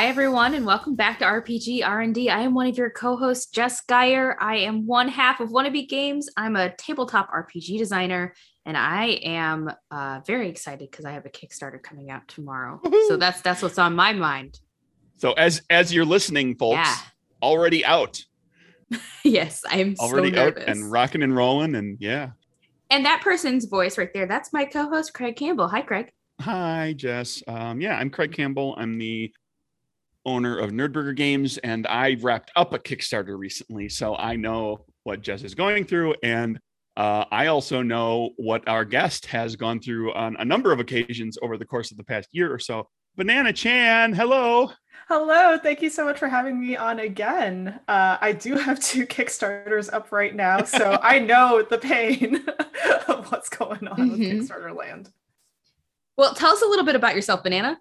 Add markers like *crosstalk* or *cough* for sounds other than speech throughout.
Hi everyone, and welcome back to RPG R&D. I am one of your co-hosts, Jess Geyer. I am one half of Wannabe Games. I'm a tabletop RPG designer, and I am uh, very excited because I have a Kickstarter coming out tomorrow. *laughs* So that's that's what's on my mind. So as as you're listening, folks, Yeah. already out, *laughs* yes, I'm already so out and rocking and rolling, and yeah. and that person's voice right there, that's my co-host, Craig Campbell. Hi, Craig. Hi, Jess. Um, yeah, I'm Craig Campbell. I'm the owner of Nerdburger Games, and I wrapped up a Kickstarter recently, so I know what Jess is going through, and uh, I also know what our guest has gone through on a number of occasions over the course of the past year or so. Banana Chan, hello. Hello, thank you so much for having me on again. Uh, I do have two *laughs* Kickstarters up right now, so *laughs* I know the pain *laughs* of what's going on with Mhm. Kickstarter land. Well, tell us a little bit about yourself, Banana.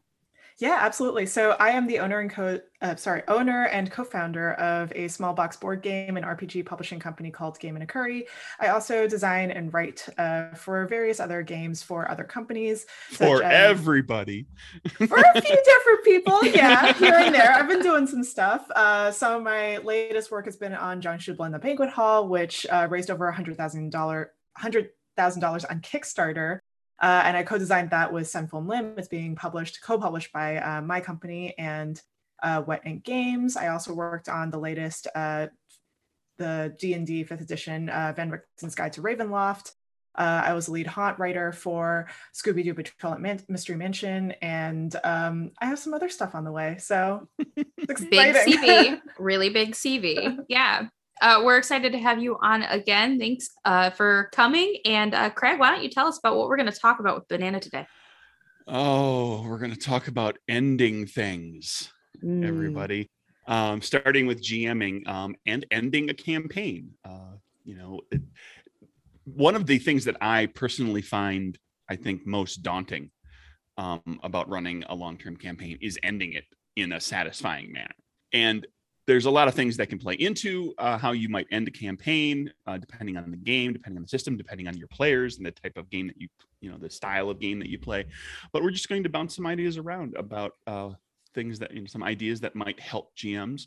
Yeah, absolutely. So I am the owner and co uh, sorry owner and co-founder of a small box board game and RPG publishing company called Game & a Curry. I also design and write uh, for various other games for other companies. For as- everybody. *laughs* for a few different people yeah *laughs* here and there i've been doing some stuff uh, some of my latest work has been on Jiangshi Blood in the banquet hall which uh, raised over a hundred thousand dollar hundred thousand dollars on kickstarter uh, and i co-designed that with Sen-Foong Lim it's being published co-published by uh, my company and uh, wet ink games i also worked on the latest uh, the d&d fifth edition uh, van Richten's guide to ravenloft uh, I was the lead haunt writer for Scooby Doo Betrayal at Man- Mystery Mansion, and um, I have some other stuff on the way. So *laughs* Big. CV, *laughs* really big CV. Yeah. Uh, we're excited to have you on again. Thanks uh, for coming. And uh, Craig, why don't you tell us about what we're going to talk about with Banana today? Oh, we're going to talk about ending things. Mm. everybody. Um, starting with GMing um, and ending a campaign. Uh, you know, it, one of the things that I personally find, I think, most daunting um, about running a long-term campaign is ending it in a satisfying manner. And there's a lot of things that can play into uh, how you might end a campaign, uh, depending on the game, depending on the system, depending on your players and the type of game that you, you know, the style of game that you play. But we're just going to bounce some ideas around about uh, things that you know, some ideas that might help GMs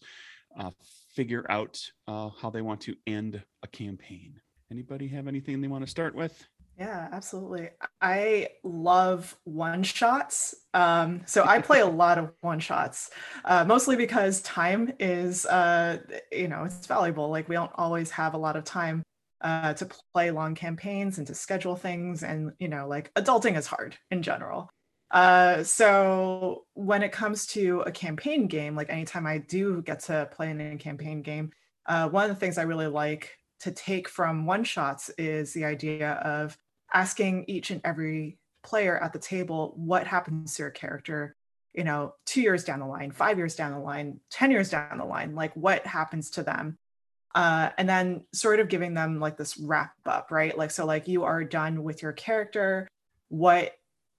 uh, figure out uh, how they want to end a campaign. Anybody have anything they want to start with? Yeah, absolutely. I love one shots. Um, so I play a *laughs* lot of one shots, uh, mostly because time is, uh, you know, it's valuable. Like we don't always have a lot of time uh, to play long campaigns and to schedule things. And, you know, like adulting is hard in general. Uh, so when it comes to a campaign game, like anytime I do get to play in a campaign game, uh, one of the things I really like to take from one shots is the idea of asking each and every player at the table what happens to your character you know two years down the line five years down the line ten years down the line like what happens to them? Uh, and then sort of giving them like this wrap up right? Like so like you are done with your character. What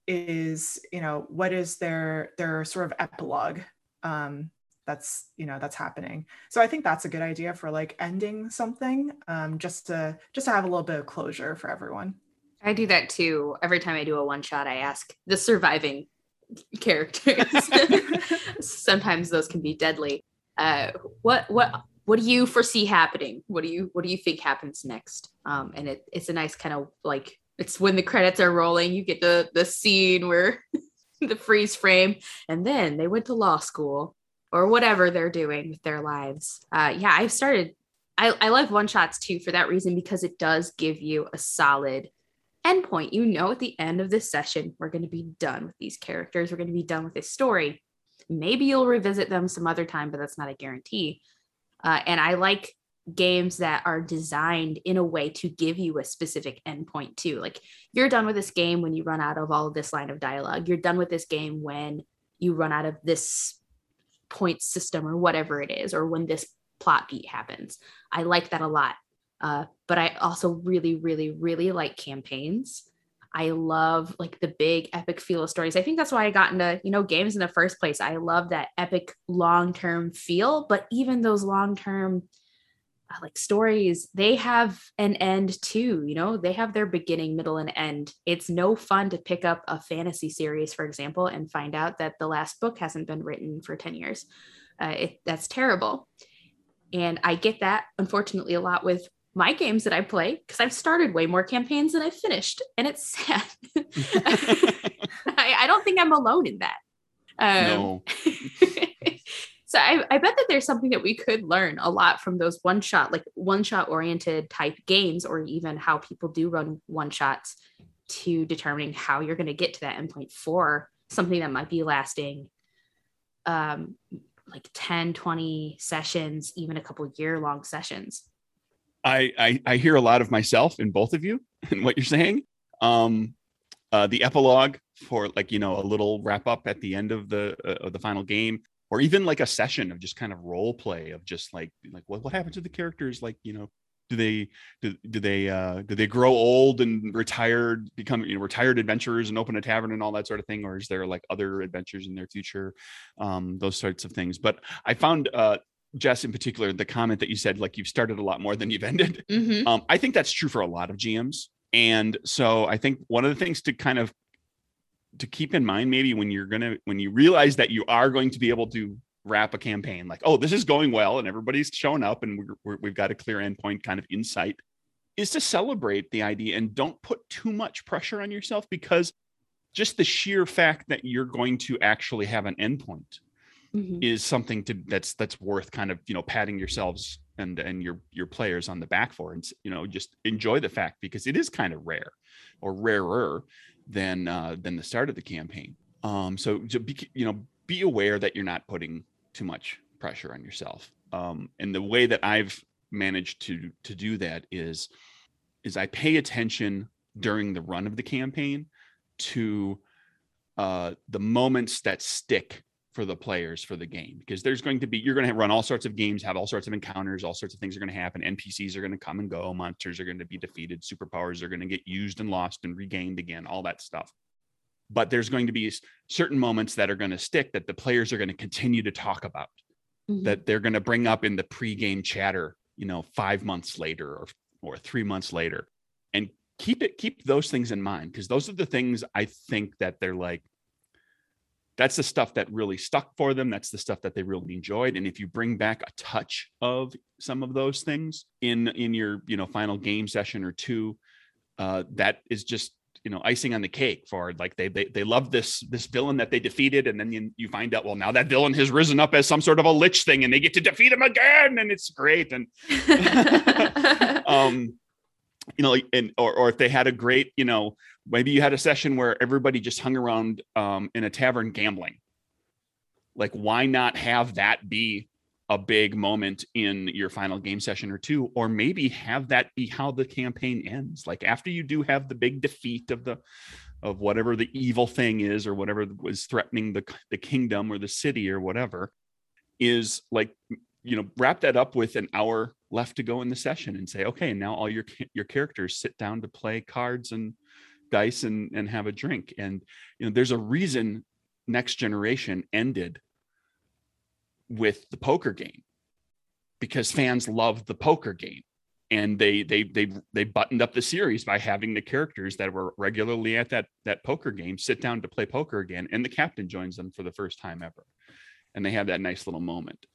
is you know what is their their sort of epilogue um that's you know that's happening? So i think that's a good idea for like ending something um just to just to have a little bit of closure for everyone I do that too. Every time I do a one shot, I ask the surviving characters. *laughs* Sometimes those can be deadly. Uh, what what what do you foresee happening? What do you what do you think happens next? Um, and it, it's a nice kind of like it's when the credits are rolling, you get the the scene where *laughs* the freeze frame, and then they went to law school or whatever they're doing with their lives. Uh, yeah, I've started. I, I like one shots too for that reason because it does give you a solid endpoint. You know, at the end of this session, we're going to be done with these characters. We're going to be done with this story. Maybe you'll revisit them some other time, but that's not a guarantee. Uh, and I like games that are designed in a way to give you a specific endpoint too. Like you're done with this game when you run out of all of this line of dialogue. You're done with this game when you run out of this point system or whatever it is, or when this plot beat happens. I like that a lot. Uh, but I also really, really, really like campaigns. I love like the big epic feel of stories. I think that's why I got into, you know, games in the first place. I love that epic long-term feel, but even those long-term like stories they have an end too you know they have their beginning middle and end it's no fun to pick up a fantasy series for example and find out that the last book hasn't been written for 10 years uh, it, that's terrible and i get that unfortunately a lot with my games that i play because i've started way more campaigns than i've finished and it's *laughs* sad *laughs* I, I, don't think i'm alone in that um, no. *laughs* So I, I bet that there's something that we could learn a lot from those one shot, like one shot oriented type games, or even how people do run one shots to determining how you're going to get to that endpoint for something that might be lasting um, like 10, 20 sessions, even a couple year long sessions. I, I, I hear a lot of myself in both of you *laughs* and what you're saying. Um, uh, the epilogue for like you know a little wrap up at the end of the uh, of the final game or even like a session of just kind of role play of just like like what, what happened to the characters? Like you know do they do, do they uh do they grow old and retired become you know retired adventurers and open a tavern and all that sort of thing? Or is there like other adventures in their future? Um those sorts of things. But i found uh Jess, in particular, the comment that you said, like you've started a lot more than you've ended. Mm-hmm. Um, I think that's true for a lot of GMs. And so I think one of the things to kind of to keep in mind maybe when you're gonna when you realize that you are going to be able to wrap a campaign like oh this is going well and everybody's showing up and we're, we have got a clear endpoint kind of insight is to celebrate the idea and don't put too much pressure on yourself because just the sheer fact that you're going to actually have an endpoint mm-hmm. is something to that's that's worth kind of you know patting yourselves and and your your players on the back for and you know just enjoy the fact because it is kind of rare or rarer than uh, than the start of the campaign. Um, so be you know be aware that you're not putting too much pressure on yourself. Um, and the way that I've managed to to do that is is I pay attention during the run of the campaign to uh, the moments that stick for the players for the game because there's going to be you're going to run all sorts of games have all sorts of encounters all sorts of things are going to happen npcs are going to come and go monsters are going to be defeated superpowers are going to get used and lost and regained again all that stuff. But there's going to be certain moments that are going to stick that the players are going to continue to talk about mm-hmm. that they're going to bring up in the pre-game chatter you know 5 months later or or 3 months later. And keep it keep those things in mind because those are the things i think that they're like that's the stuff that really stuck for them. That's the stuff that they really enjoyed. And if you bring back a touch of some of those things in in your you know final game session or two uh that is just you know icing on the cake for like they they, they love this this villain that they defeated. And then you, you find out well now that villain has risen up as some sort of a lich thing and they get to defeat him again and it's great. And *laughs* *laughs* um you know and or, or if they had a great you know maybe you had a session where everybody just hung around um, in a tavern gambling. Like why not have that be a big moment in your final game session or two or maybe have that be how the campaign ends? Like after you do have the big defeat of the of whatever the evil thing is or whatever was threatening the the kingdom or the city or whatever is like you know wrap that up with an hour left to go in the session and say okay now all your your characters sit down to play cards and dice and and have a drink. And you know there's a reason next generation ended with the poker game because fans love the poker game. And they they they they buttoned up the series by having the characters that were regularly at that that poker game sit down to play poker again and the captain joins them for the first time ever. And they have that nice little moment.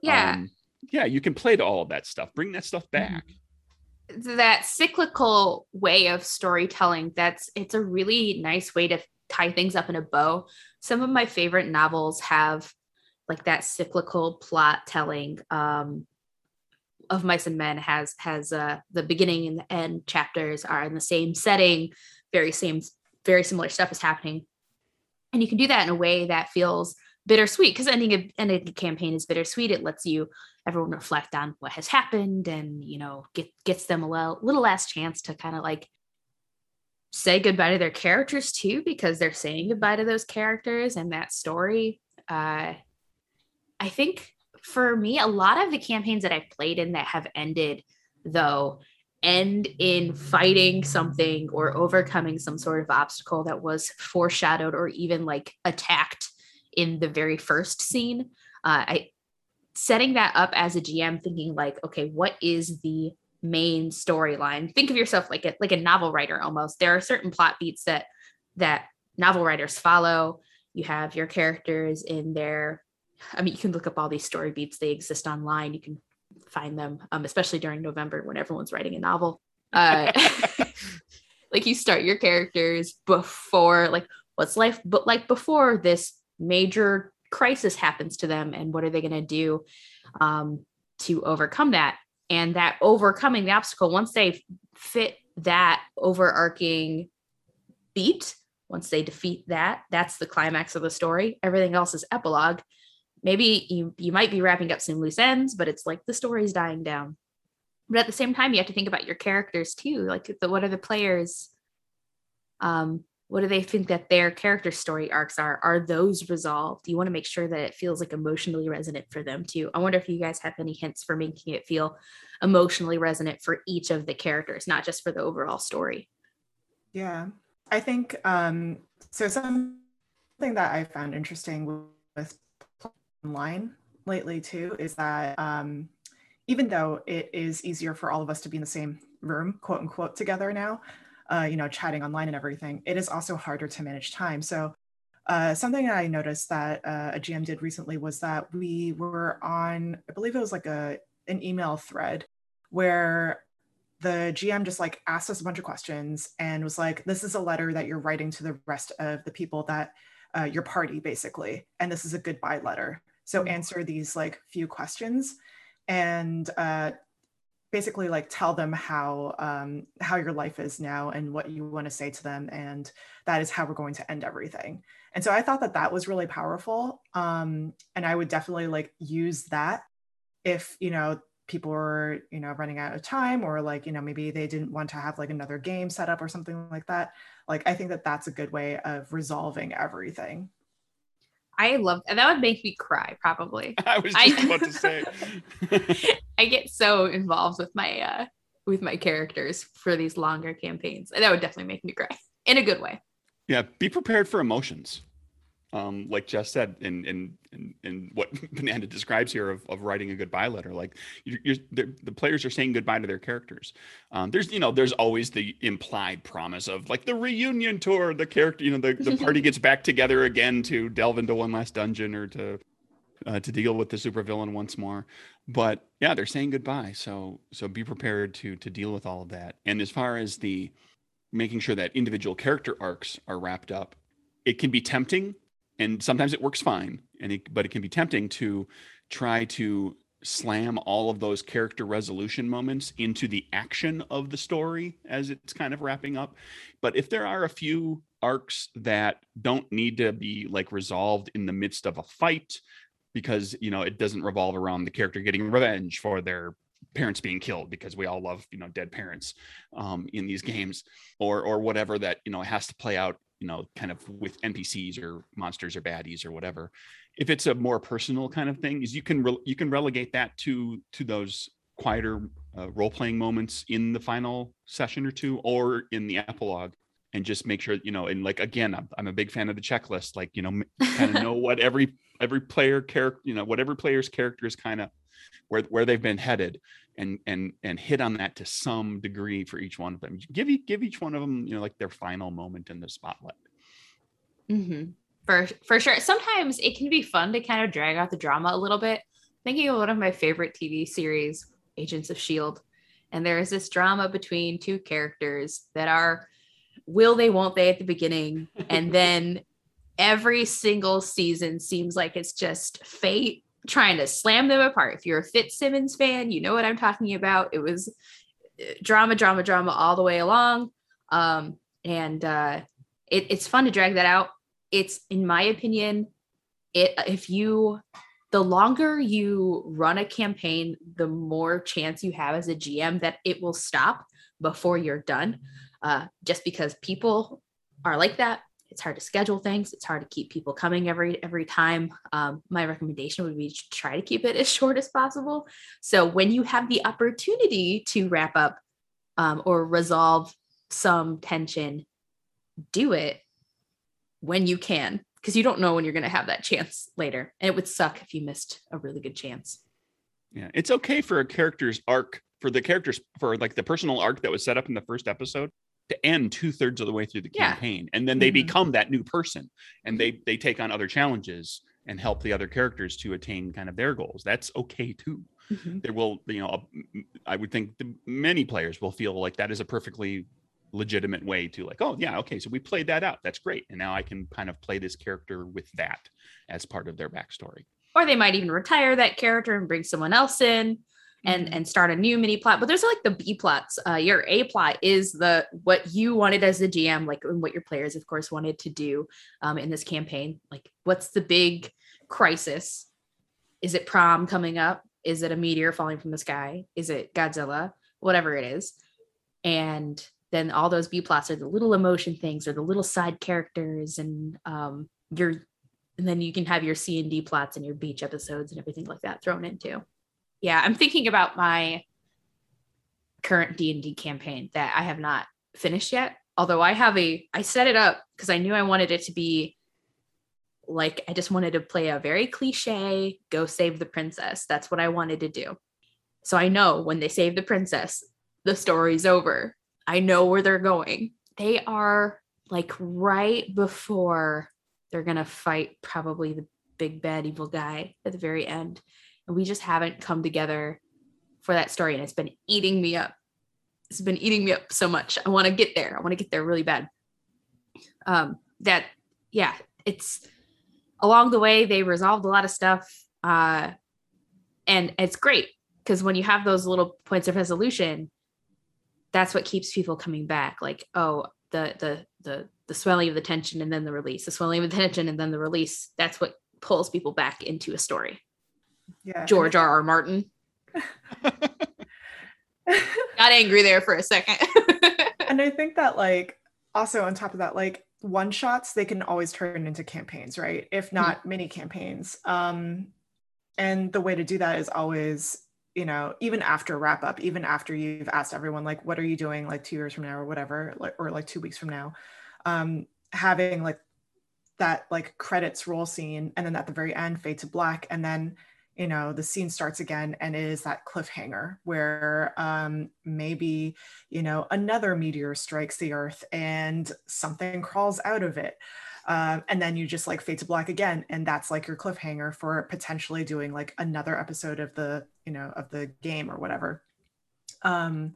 Yeah. Um, yeah you can play to all of that stuff. Bring that stuff mm-hmm. back. mm-hmm that cyclical way of storytelling that's it's a really nice way to tie things up in a bow. Some of my favorite novels have like that cyclical plot telling um of mice and men has has uh the beginning and the end chapters are in the same setting very same very similar stuff is happening. And you can do that in a way that feels bittersweet because ending a, ending a campaign is bittersweet. It lets you everyone reflect on what has happened and you know get gets them a little, little last chance to kind of like say goodbye to their characters too because they're saying goodbye to those characters and that story. Uh i think for me a lot of the campaigns that i've played in that have ended though end in fighting something or overcoming some sort of obstacle that was foreshadowed or even like attacked in the very first scene uh, i setting that up as a GM, thinking like, okay, what is the main storyline? Think of yourself like a like a novel writer almost. There are certain plot beats that that novel writers follow. You have your characters in their I mean, you can look up all these story beats. They exist online. You can find them, um, especially during November when everyone's writing a novel. Uh, *laughs* *laughs* like you start your characters before, like, what's life but like before this major crisis happens to them, and what are they going to do um, to overcome that? And that overcoming the obstacle, once they fit that overarching beat, once they defeat that, that's the climax of the story. Everything else is epilogue maybe you you might be wrapping up some loose ends but it's like the story's dying down but at the same time you have to think about your characters too like the, what are the players um what do they think that their character story arcs are? Are those resolved? You want to make sure that it feels like emotionally resonant for them too. I wonder if you guys have any hints for making it feel emotionally resonant for each of the characters not just for the overall story. Yeah. I think um so something that i found interesting with online lately too is that um, even though it is easier for all of us to be in the same room, quote unquote, together now, uh, you know, chatting online and everything, it is also harder to manage time. So uh, something I noticed that uh, a GM did recently was that we were on, I believe it was like a an email thread where the GM just like asked us a bunch of questions and was like, "This is a letter that you're writing to the rest of the people that uh, your party, basically, and this is a goodbye letter." So mm-hmm. answer these like few questions and uh, basically like tell them how um, how your life is now and what you want to say to them and that is how we're going to end everything and so i thought that that was really powerful um, and i would definitely like use that if you know people were you know running out of time or like you know maybe they didn't want to have like another game set up or something like that like i think that that's a good way of resolving everything I love and that would make me cry probably. *laughs* I was just I, about to *laughs* say. *laughs* I get so involved with my uh with my characters for these longer campaigns. And that would definitely make me cry in a good way. Yeah, be prepared for emotions um, like Jess said, in in in, in what *laughs* Banana describes here of, of writing a goodbye letter, like you're, you're the players are saying goodbye to their characters. Um, there's you know there's always the implied promise of like the reunion tour, the character you know the, the party *laughs* gets back together again to delve into one last dungeon or to uh, to deal with the supervillain once more. But yeah, they're saying goodbye, so so be prepared to to deal with all of that. And as far as the making sure that individual character arcs are wrapped up, it can be tempting and sometimes it works fine and it, but it can be tempting to try to slam all of those character resolution moments into the action of the story as it's kind of wrapping up but if there are a few arcs that don't need to be like resolved in the midst of a fight because you know it doesn't revolve around the character getting revenge for their parents being killed because we all love you know dead parents um, in these games or or whatever that you know has to play out you know kind of with npcs or monsters or baddies or whatever. If it's a more personal kind of thing is you can re- you can relegate that to to those quieter uh, role playing moments in the final session or two or in the epilogue and just make sure you know and like again i'm, I'm a big fan of the checklist like you know *laughs* kind of know what every every player character you know whatever player's character is kind of where where they've been headed and and and hit on that to some degree for each one of them. Give give each one of them you know like their final moment in the spotlight. Mm-hmm. for for sure. Sometimes it can be fun to kind of drag out the drama a little bit. Thinking of one of my favorite tv series agents of shield and there is this drama between two characters that are will they won't they at the beginning and *laughs* then every single season seems like it's just fate trying to slam them apart. If you're a Fitzsimmons fan, you know what I'm talking about. It was uh, drama, drama, drama all the way along. Um, and uh, it, it's fun to drag that out. It's, in my opinion, it if you the longer you run a campaign, the more chance you have as a GM that it will stop before you're done. Uh, just because people are like that it's hard to schedule things. It's hard to keep people coming every every time. Um, my recommendation would be to try to keep it *laughs* as short as possible. So when you have the opportunity to wrap up um, or resolve some tension do it when you can because you don't know when you're going to have that chance later. And it would suck if you missed a really good chance. Yeah, it's okay for a character's arc for the characters for like the personal arc that was set up in the first episode to end two thirds of the way through the Yeah. campaign, and then they Mhm. become that new person, and they they take on other challenges and help the other characters to attain kind of their goals. That's okay too. There will, you know, I would think the, many players will feel like that is a perfectly legitimate way to like, oh yeah, okay, so we played that out. That's great, and now I can kind of play this character with that as part of their backstory. Or they might even retire that character and bring someone else in and Mhm. and start a new mini plot. But there's like the B plots. Uh, your A plot is the what you wanted as the GM, like and what your players, of course, wanted to do um, in this campaign. Like, what's the big crisis? Is it prom coming up? Is it a meteor falling from the sky? Is it Godzilla? Whatever it is, and then all those B plots are the little emotion things or the little side characters, and um, your and then you can have your C and D plots and your beach episodes and everything like that thrown into. Yeah, I'm thinking about my current D&D campaign that I have not finished yet. Although I have a I set it up because I knew I wanted it to be like I just wanted to play a very cliche go save the princess. That's what I wanted to do. So I know when they save the princess, the story's over. I know where they're going. They are like right before they're going to fight probably the big bad evil guy at the very end. And we just haven't come together for that story. And it's been eating me up. It's been eating me up so much. I want to get there. I want to get there really bad. Um, that, yeah, it's along the way, they resolved a lot of stuff. Uh, and it's great because when you have those little points of resolution, that's what keeps people coming back. Like, oh, the the the the swelling of the tension and then the release, the swelling of the tension and then the release. That's what pulls people back into a story. Yeah George R. R. Martin *laughs* got angry there for a second. *laughs* and I think that like also on top of that, like one shots they can always turn into campaigns, right? If not mini campaigns. Um, and the way to do that is always, you know, even after wrap up, even after you've asked everyone, like, what are you doing like two years from now or whatever, like or like two weeks from now, um, having like that like credits roll scene and then at the very end fade to black and then you know the scene starts again and it is that cliffhanger where um, maybe you know another meteor strikes the earth and something crawls out of it um, and then you just like fade to black again and that's like your cliffhanger for potentially doing like another episode of the you know of the game or whatever. Um,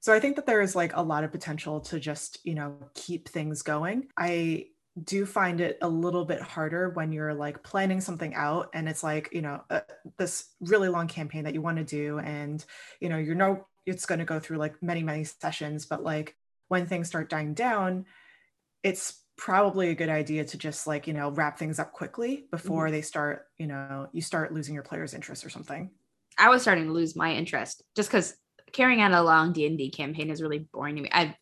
so i think that there is like a lot of potential to just you know keep things going. I do find it a little bit harder when you're like planning something out and it's like you know uh, this really long campaign that you want to do and you know you know it's going to go through like many many sessions but like when things start dying down it's probably a good idea to just like you know wrap things up quickly before they start you know you start losing your players interest or something I was starting to lose my interest just because carrying out a long D and D campaign is really boring to me. I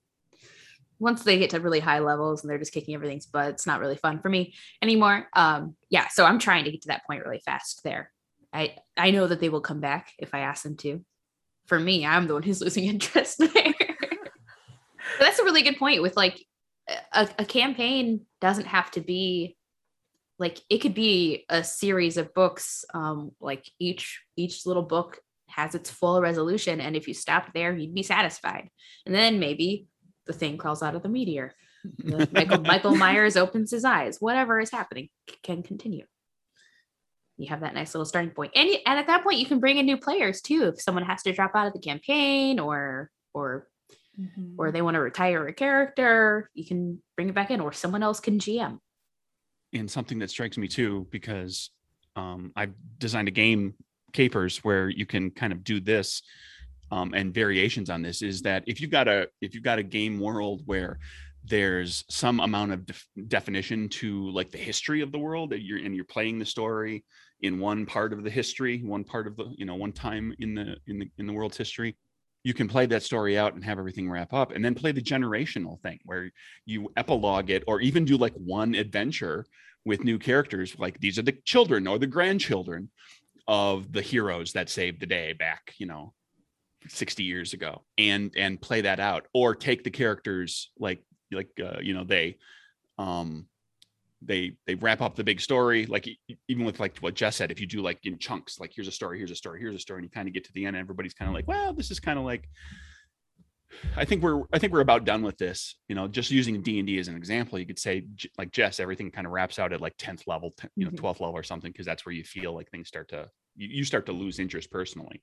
once they get to really high levels and they're just kicking everything's butt, it's not really fun for me anymore. Um, yeah, so I'm trying to get to that point really fast there. I I know that they will come back if I ask them to. For me, I'm the one who's *laughs* losing interest there. that's a really good point with like a, a campaign doesn't have to be like it could be a series of books um like each each little book has its full resolution and if you stopped there you'd be satisfied and then maybe the thing crawls out of the meteor. *laughs* The- michael michael myers opens his eyes. Whatever is happening can continue. You have that nice little starting point. And, y- and at that point you can bring in new players too if someone has to drop out of the campaign or or or they want to retire a character you can bring it back in or someone else can gm and something that strikes me too because um, i've designed a game capers where you can kind of do this um, and variations on this is that if you've got a if you've got a game world where there's some amount of def- definition to like the history of the world that you're and you're playing the story in one part of the history one part of the you know one time in the in the in the world's history you can play that story out and have everything wrap up and then play the generational thing where you epilogue it or even do like one adventure with new characters like these are the children or the grandchildren of the heroes that saved the day back you know 60 years ago and and play that out or take the characters like like uh, you know they um they they wrap up the big story like even with like what jess said if you do like in chunks like here's a story here's a story here's a story and you kind of get to the end and everybody's kind of like well this is kind of like i think we're i think we're about done with this you know just using d&d as an example you could say like jess everything kind of wraps out at like 10th level you know 12th mm-hmm. level or something because that's where you feel like things start to you, start to lose interest personally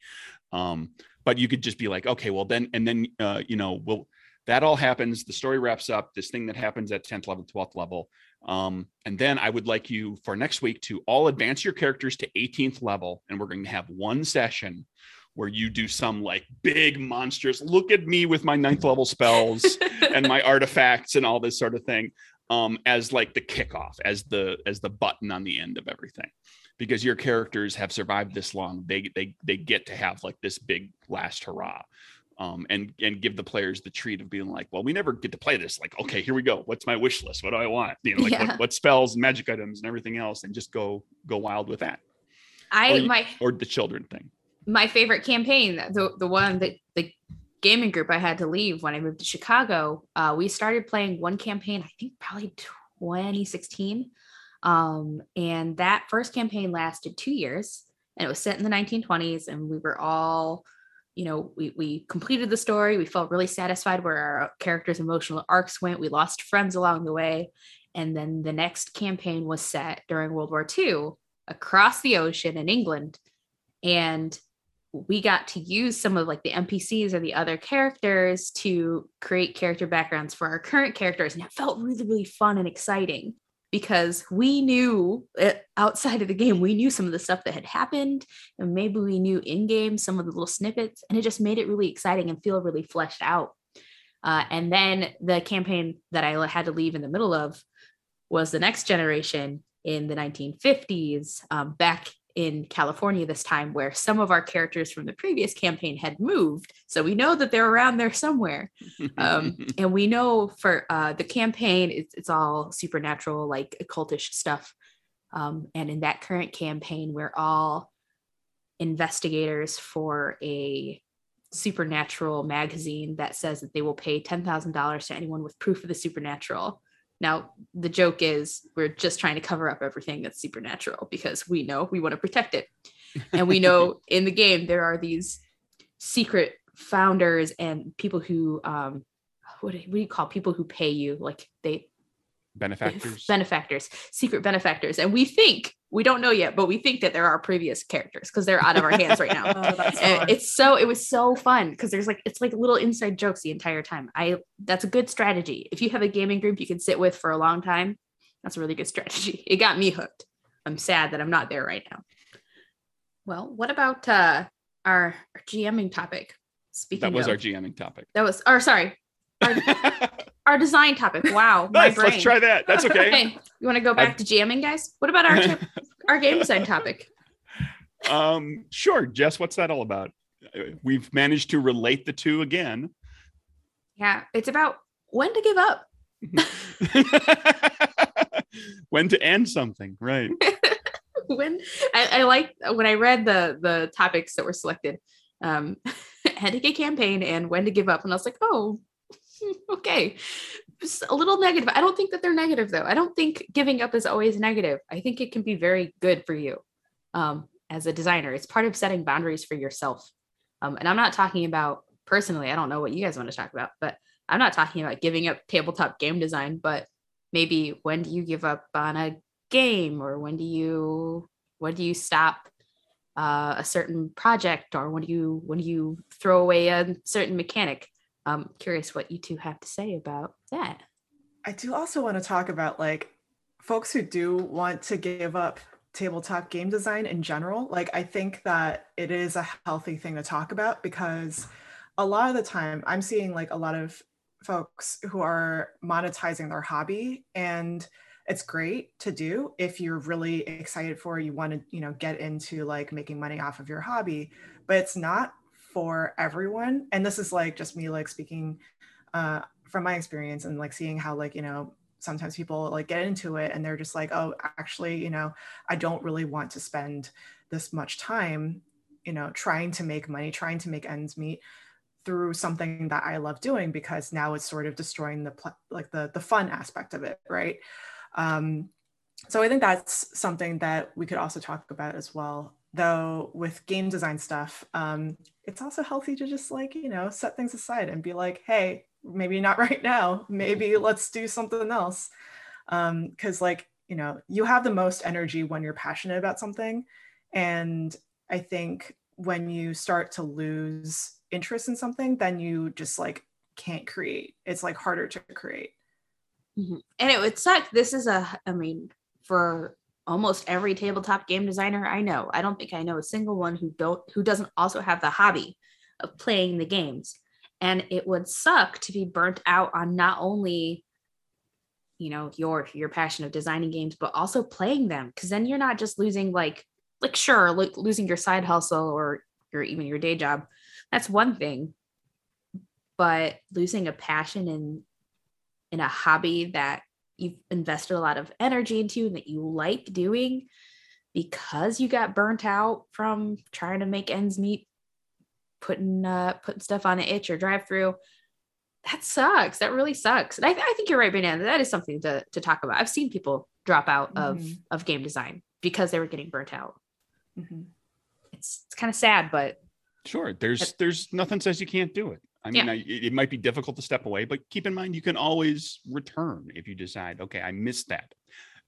um but you could just be like okay well then and then uh you know we'll that all happens the story wraps up this thing that happens at 10th level 12th level um, and then I would like you for next week to all advance your characters to 18th level. And we're going to have one session where you do some like big monstrous look at me with my ninth level spells *laughs* and my artifacts and all this sort of thing um, as like the kickoff, as the as the button on the end of everything. Because your characters have survived this long, they they they get to have like this big last hurrah um, and and give the players the treat of being like, well, we never get to play this. Like, okay, here we go. What's my wish list? What do I want? You know, like yeah. what, what, spells, magic items, and everything else, and just go go wild with that. I or, my or the children thing. My favorite campaign, the the one that the gaming group I had to leave when I moved to Chicago. Uh, we started playing one campaign, I think probably 2016, um, and that first campaign lasted two years, and it was set in the 1920s, and we were all you know we we completed the story. We felt really satisfied where our characters emotional arcs went. We lost friends along the way. And then the next campaign was set during world war ii across the ocean in england. And we got to use some of like the npcs or the other characters to create character backgrounds for our current characters and it felt really really fun and exciting because we knew uh, outside of the game, we knew some of the stuff that had happened, and maybe we knew in game some of the little snippets, and it just made it really exciting and feel really fleshed out. Uh, and then the campaign that I had to leave in the middle of was the next generation in the 1950s, um, back in California this time, where some of our characters from the previous campaign had moved. So we know that they're around there somewhere. Um, *laughs* and we know for uh, the campaign, it's, it's, all supernatural, like occultish stuff. Um, and in that current campaign, we're all investigators for a supernatural magazine that says that they will pay $10,000 to anyone with proof of the supernatural. Now, the joke is we're just trying to cover up everything that's supernatural because we know we want to protect it. And we know *laughs* in the game there are these secret founders and people who um what do, what do you call people who pay you? Like they benefactors? *laughs* Benefactors secret benefactors. And we think we don't know yet but we think that there are previous characters because they're out of our hands right now. *laughs* Oh, it's so it was so fun because there's like it's like little inside jokes the entire time. I that's a good strategy. If you have a gaming group you can sit with for a long time that's a really good *laughs* strategy. It got me hooked. I'm sad that i'm not there right now. Well what about uh our, our gming topic? Speaking that was of, our gming topic. That was or sorry. *laughs* Our, our design topic. Wow, *laughs* my nice, brain. Let's try that. That's okay. okay, you want to go back I've... to GMing, guys? What about our *laughs* our game design topic? Um, sure, Jess. What's that all about? We've managed to relate the two again. Yeah, it's about when to give up. *laughs* when to end something, right? when I, I like when I read the the topics that were selected, um, headache a campaign and when to give up, and I was like, oh, *laughs* okay. Just a little negative. I don't think that they're negative though. I don't think giving up is always negative. I think it can be very good for you um, as a designer. It's part of setting boundaries for yourself. Um, and i'm not talking about personally i don't know what you guys want to talk about but i'm not talking about giving up tabletop game design but maybe when do you give up on a game or when do you when do you stop uh, a certain project or when do you when do you throw away a certain mechanic I'm curious what you two have to say about that. I do also want to talk about like folks who do want to give up tabletop game design in general. Like, I think that it is a healthy thing to talk about because a lot of the time I'm seeing like a lot of folks who are monetizing their hobby and it's great to do if you're really excited for you want to you know get into like making money off of your hobby but it's not for everyone and this is like just me like speaking uh, from my experience and like seeing how like you know sometimes people like get into it and they're just like oh actually you know i don't really want to spend this much time you know trying to make money trying to make ends meet through something that i love doing because now it's sort of destroying the like the the fun aspect of it right um so I think that's something that we could also talk about as well. Though with game design stuff, um, it's also healthy to just like you know set things aside and be like, hey, maybe not *laughs* right now. Maybe *laughs* let's do something else. Because um, like you know, you have the most energy when you're passionate about something, and I think when you start to lose interest in something, then you just like can't create. It's like harder to create. Mm-hmm. And it would suck. This is a, I mean, for almost every tabletop game designer I know, I don't think I know a single one who don't who doesn't also have the hobby of playing the games. And it would suck to be burnt out on not only you know your your passion of designing games but also playing them. Because then you're not just losing like like sure like losing your side hustle or your even your day job. That's one thing. But losing a passion in in a hobby that you've invested a lot of energy into and that you like doing because you got burnt out from trying to make ends meet putting uh putting stuff on an itch or DriveThru that sucks. That really sucks. And I, I think you're right banana that is something to, to talk about. I've seen people drop out mm-hmm. of of game design because they were getting burnt out. Mm-hmm. it's, it's kind of sad but sure. There's there's nothing says you can't do it I mean, yeah. I, it might be difficult to step away, but keep in mind you can always return if you decide, okay, I missed that.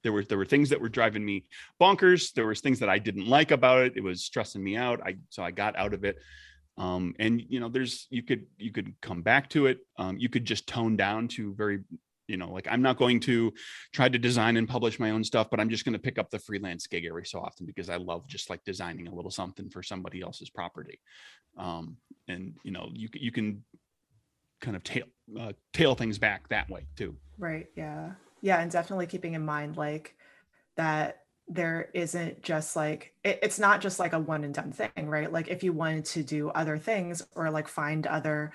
There were there were things that were driving me bonkers. There was things that I didn't like about it. It was stressing me out. I so I got out of it. Um, and you know, there's you could you could come back to it. Um, you could just tone down to very you know like i'm not going to try to design and publish my own stuff but i'm just going to pick up the freelance gig every so often because i love just like designing a little something for somebody else's property. Um, and you know you, you can kind of tail uh, tail things back that way too. Right yeah. Yeah and definitely keeping in mind like that there isn't just like it, it's not just like a one and done thing right? Like if you wanted to do other things or like find other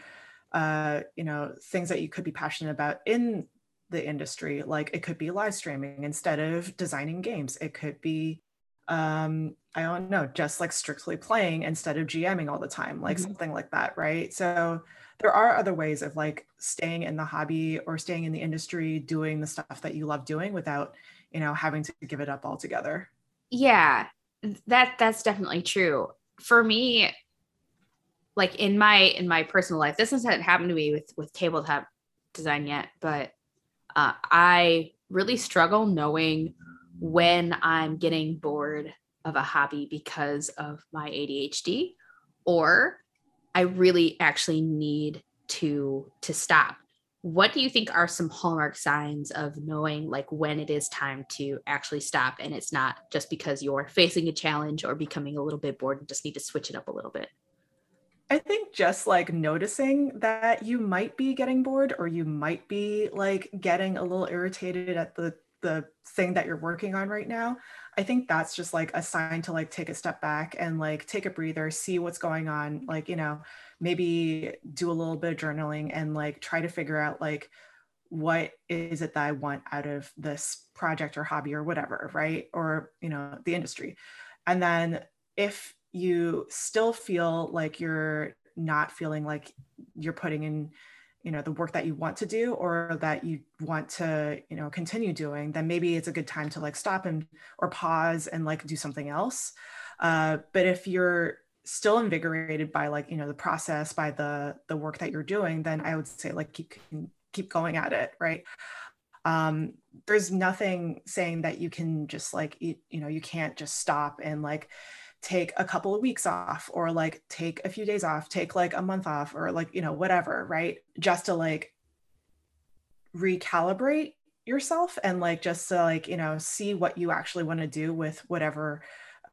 uh you know things that you could be passionate about in the industry like it could be live streaming instead of designing games. It could be um i don't know just like strictly playing instead of gming all the time like mm-hmm. something like that right? So there are other ways of like staying in the hobby or staying in the industry doing the stuff that you love doing without you know having to give it up altogether. Yeah that that's definitely true. For me like in my in my personal life this hasn't happened to me with with tabletop design yet but uh, I really struggle knowing when I'm getting bored of a hobby because of my ADHD or I really actually need to to stop. What do you think are some hallmark signs of knowing like when it is time to actually stop and it's not just because you're facing a challenge or becoming a little bit bored and just need to switch it up a little bit? I think just like noticing that you might be getting bored or you might be like getting a little irritated at the the thing that you're working on right now i think that's just like a sign to like take a step back and like take a breather see what's going on like you know maybe do a little bit of journaling and like try to figure out like what is it that i want out of this project or hobby or whatever right? Or you know the industry. And then if you still feel like you're not feeling like you're putting in you know the work that you want to do or that you want to you know continue doing then maybe it's a good time to like stop and or pause and like do something else. Uh, but if you're still invigorated by like you know the process by the the work that you're doing then i would say like keep can keep going at it right? Um there's nothing saying that you can just like you, you know you can't just stop and like take a couple of weeks off or like take a few days off take like a month off or like you know whatever right? Just to like recalibrate yourself and like just to like you know see what you actually want to do with whatever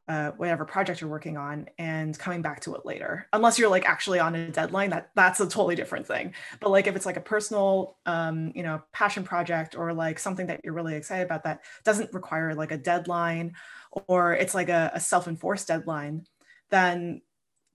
uh, whatever project you're working on and coming back to it later. Unless you're like actually on a deadline that that's a totally different thing. But like if it's like a personal um, you know passion project or like something that you're really excited about that doesn't require like a deadline or it's like a, a self-enforced deadline then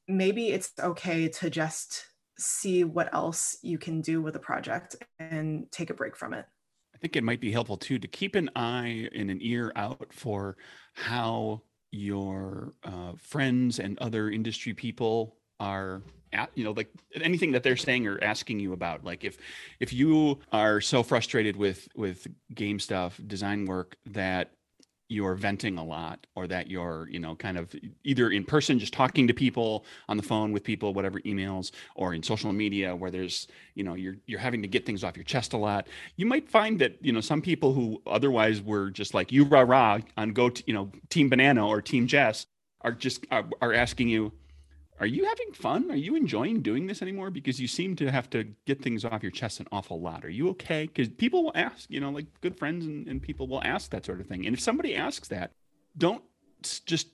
maybe it's okay to just see what else you can do with a project and take a break from it. I think it might be helpful too to keep an eye and an ear out for how your uh, friends and other industry people are at, you know like anything that they're saying or asking you about. Like if if you are so frustrated with with game stuff design work that you're venting a lot or that you're you know kind of either in person just talking to people on the phone with people whatever emails or in social media where there's you know you're you're having to get things off your chest a lot. You might find that you know some people who otherwise were just like you rah rah on go to you know team banana or team jess are just are, are asking you are you having fun? Are you enjoying doing this anymore? Because you seem to have to get things off your chest an awful lot. Are you okay? Because people will ask, you know, like good friends and, and people will ask that sort of thing. And if somebody asks that, don't just,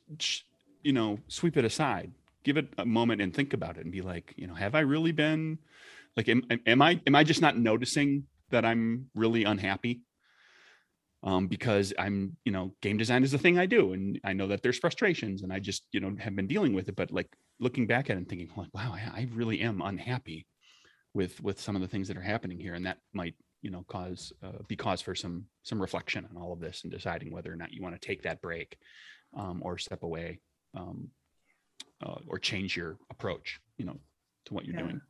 you know, sweep it aside. Give it a moment and think about it and be like, you know, have I really been like, am, am I, am I just not noticing that I'm really unhappy? Um, because I'm, you know, game design is the thing I do, and I know that there's frustrations, and I just, you know, have been dealing with it. But like looking back at it and thinking, like, wow, I, I really am unhappy with with some of the things that are happening here, and that might, you know, cause uh, be cause for some some reflection on all of this and deciding whether or not you want to take that break um, or step away um, uh, or change your approach, you know, to what you're yeah. doing.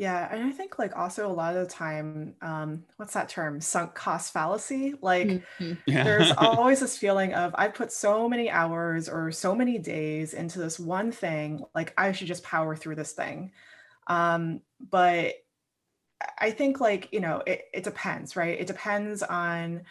Yeah, and I think like also a lot of the time, um, what's that term? Sunk cost fallacy. Like mm-hmm. yeah. there's *laughs* always this feeling of I've put so many hours or so many days into this one thing, like I should just power through this thing. Um, but I think like, you know, it, it depends, right? It depends on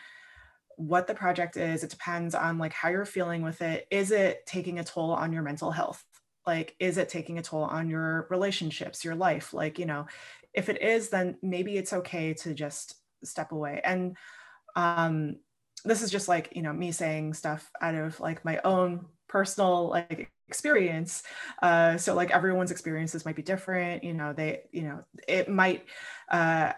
what the project is. It depends on like how you're feeling with it. Is it taking a toll on your mental health? Like is it taking a toll on your relationships your life? Like you know if it is then maybe it's okay to just step away. And um this is just like you know me saying stuff out of like my own personal like experience. Uh so like everyone's experiences might be different you know they you know it might uh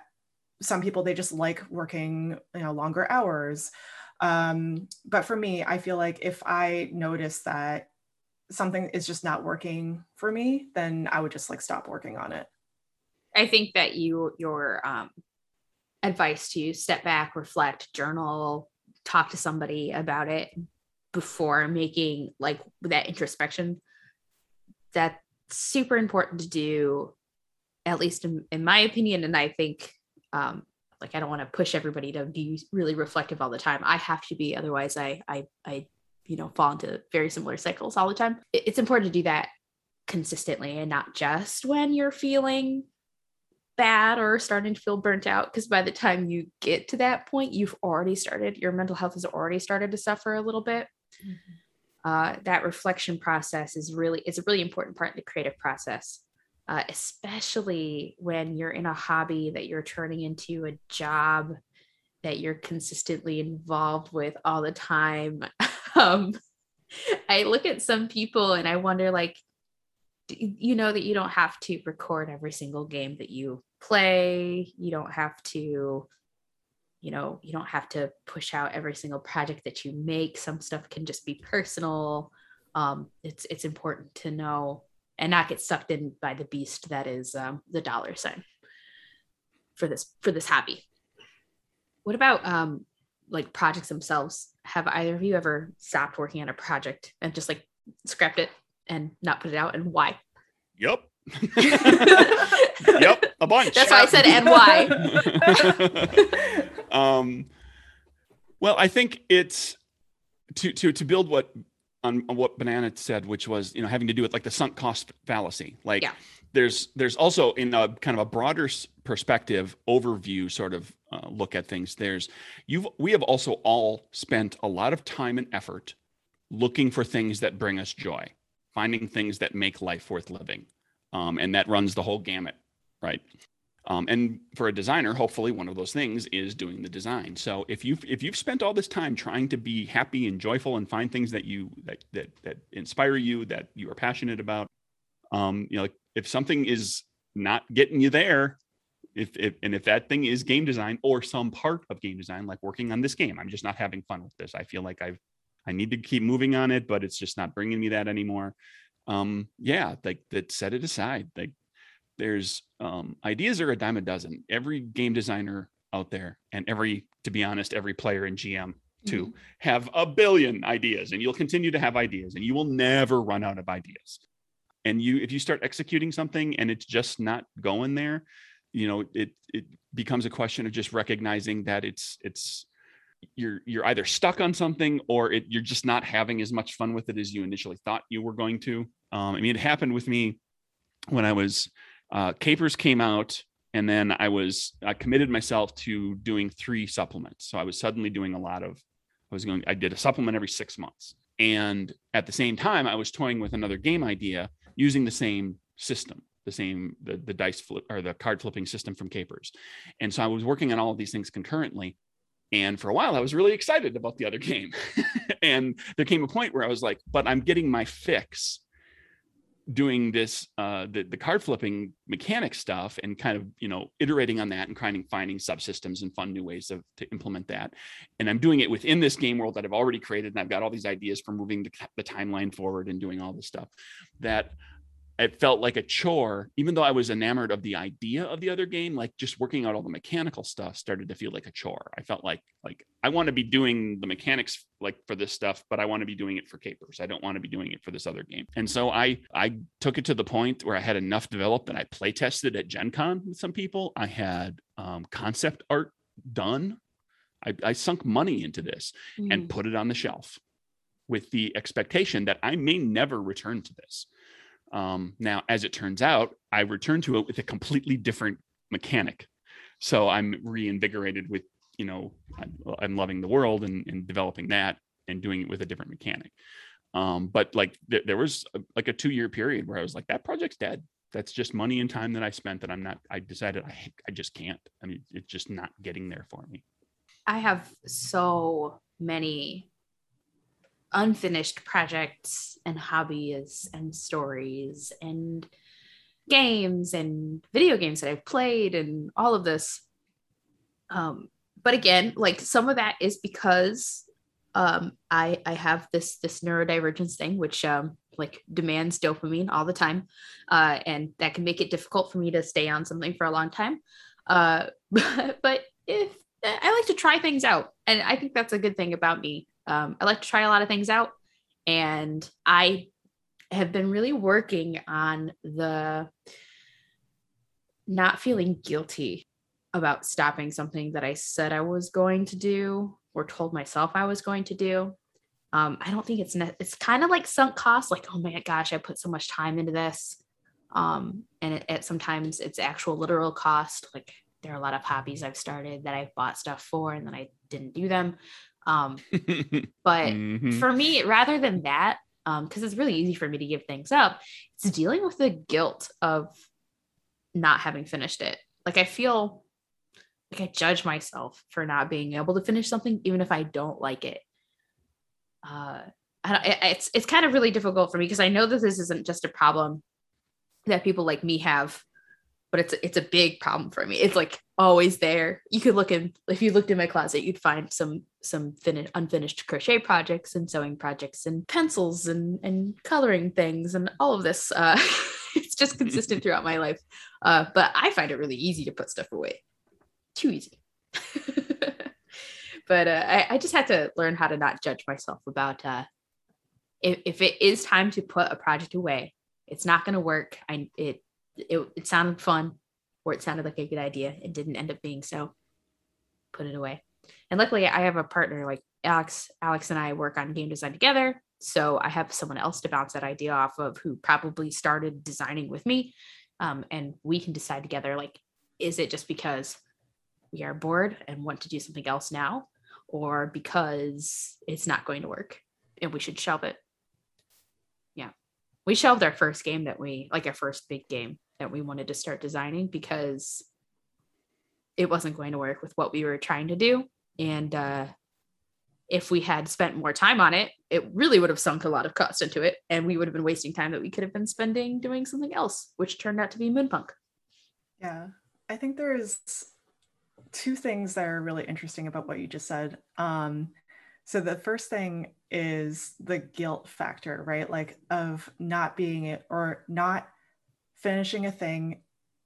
some people they just like working you know longer hours. Um but for me i feel like if i notice that something is just not working for me, then I would just like stop working on it. I think that you your um, advice to step back, reflect, journal, talk to somebody about it before making like that introspection. That's super important to do, at least in, in my opinion. And I think um, like I don't want to push everybody to be really reflective all the time. I have to be, otherwise I I I you know fall into very similar cycles all the time. It's important to do that consistently and not just when you're feeling bad or starting to feel burnt out because by the time you get to that point you've already started your mental health has already started to suffer a little bit. Mm-hmm. uh, that reflection process is really it's a really important part of the creative process uh, especially when you're in a hobby that you're turning into a job that you're consistently involved with all the time *laughs* *laughs* um, I look at some people and I wonder, like, you know, that you don't have to record every single game that you play. You don't have to, you know, you don't have to push out every single project that you make. Some stuff can just be personal. Um, it's it's important to know and not get sucked in by the beast that is um, the dollar sign for this for this hobby. What about um, like projects themselves have either of you ever stopped working on a project and just like scrapped it and not put it out and why? Yep *laughs* yep a bunch. That's why i said and why? *laughs* Um well i think it's to to to build what on, on, what banana said which was you know having to do with like the sunk cost fallacy like yeah. there's there's also in a kind of a broader perspective overview sort of uh, look at things there's you've we have also all spent a lot of time and effort looking for things that bring us joy finding things that make life worth living um, and that runs the whole gamut right um, and for a designer hopefully one of those things is doing the design. So if you've if you've spent all this time trying to be happy and joyful and find things that you that that, that inspire you that you are passionate about um, you know like if something is not getting you there if, if and if that thing is game design or some part of game design like working on this game i'm just not having fun with this. I feel like i've i need to keep moving on it but it's just not bringing me that anymore. Um yeah like that set it aside. Like there's um ideas are a dime a dozen every game designer out there and every to be honest every player in gm too mm-hmm. have a billion ideas and you'll continue to have ideas and you will never run out of ideas and you if you start executing something and it's just not going there you know it it becomes a question of just recognizing that it's it's you're you're either stuck on something or it, you're just not having as much fun with it as you initially thought you were going to. Um, I mean, it happened with me when I was uh, Capers came out, and then I was I committed myself to doing three supplements. So I was suddenly doing a lot of I was going I did a supplement every six months, and at the same time I was toying with another game idea using the same system the same the, the dice flip or the card flipping system from capers and so i was working on all of these things concurrently and for a while, I was really excited about the other *laughs* game. and there came a point where I was like, but I'm getting my fix doing this uh the, the card flipping mechanic stuff and kind of you know iterating on that and kind of finding subsystems and fun new ways of to implement that. And i'm doing it within this game world that i've already created and i've got all these ideas for moving the, the timeline forward and doing all this stuff that it felt like a chore even though i was enamored of the idea of the other game like just working out all the mechanical stuff started to feel like a chore. I felt like like i want to be doing the mechanics like for this stuff but i want to be doing it for capers. I don't want to be doing it for this other game. And so i i took it to the point where i had enough developed that i play tested at gen con with some people. I had um, concept art done. I, I sunk money into this mm. and put it on the shelf with the expectation that i may never return to this um, now, as it turns out, I returned to it with a completely different mechanic. So I'm reinvigorated with, you know, I'm, I'm loving the world and, and, developing that and doing it with a different mechanic. Um, but like th- there was a, like a two year period where I was like, that project's dead. That's just money and time that I spent that I'm not, I decided I, I just can't. I mean, it's just not getting there for me. I have so many unfinished projects and hobbies and stories and games and video games that I've played and all of this. Um, but again, like some of that is because um, I I have this this neurodivergence thing, which um, like demands dopamine all the time, uh, and that can make it difficult for me to stay on something for a long time. Uh, but, *laughs* but if I like to try things out, and I think that's a good thing about me um, I like to try a lot of things out. And I have been really working on the not feeling guilty about stopping something that I said I was going to do or told myself I was going to do. Um, I don't think it's ne- it's kind of like sunk cost, like oh my gosh, I put so much time into this, um, and it, it, sometimes it's actual literal cost. Like there are a lot of hobbies I've started that I've bought stuff for and then I didn't do them. Um, *laughs* but mm-hmm. for me, rather than that, because um, it's really easy for me to give things up, it's dealing with the guilt of not having finished it. Like I feel like I judge myself for not being able to finish something, even if I don't like it. Uh, it's it's kind of really difficult for me because I know that this isn't just a problem that people like me have but it's it's a big problem for me. It's like always there. You could look in if you looked in my closet, you'd find some some finished unfinished crochet projects and sewing projects and pencils and and coloring things and all of this. Uh, *laughs* it's just consistent *laughs* throughout my life. Uh, but I find it really easy to put stuff away. Too easy. *laughs* but uh, I, I just had to learn how to not judge myself about uh, if, if it is time to put a project away. It's not going to work. I it it, it sounded fun or it sounded like a good idea. It didn't end up being so. Put it away. And luckily, I have a partner like Alex. Alex and I work on game design together. So I have someone else to bounce that idea off of who probably started designing with me. Um, and we can decide together like, is it just because we are bored and want to do something else now? Or because it's not going to work and we should shelve it? Yeah. We shelved our first game that we, like our first big game that we wanted to start designing because it wasn't going to work with what we were trying to do. And uh, if we had spent more time on it, it really would have sunk a lot of cost into it. And we would have been wasting time that we could have been spending doing something else, which turned out to be Moonpunk. Yeah. I think there's two things that are really interesting about what you just said. Um, so the first thing is the guilt factor, right? Like of not being it or not finishing a thing,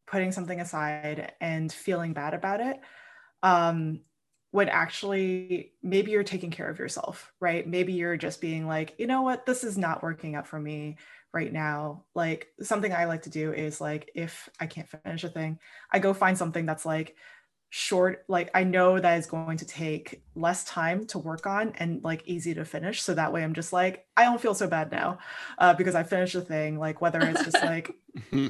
putting something aside, and feeling bad about it. Um, when actually maybe you're taking care of yourself, right? Maybe you're just being like, you know what, this is not working out for me right now. Like something I like to do is like, if I can't finish a thing, I go find something that's like short like i know that is going to take less time to work on and like easy to finish. So that way i'm just like i don't feel so bad now uh, because i finished the thing like whether it's just like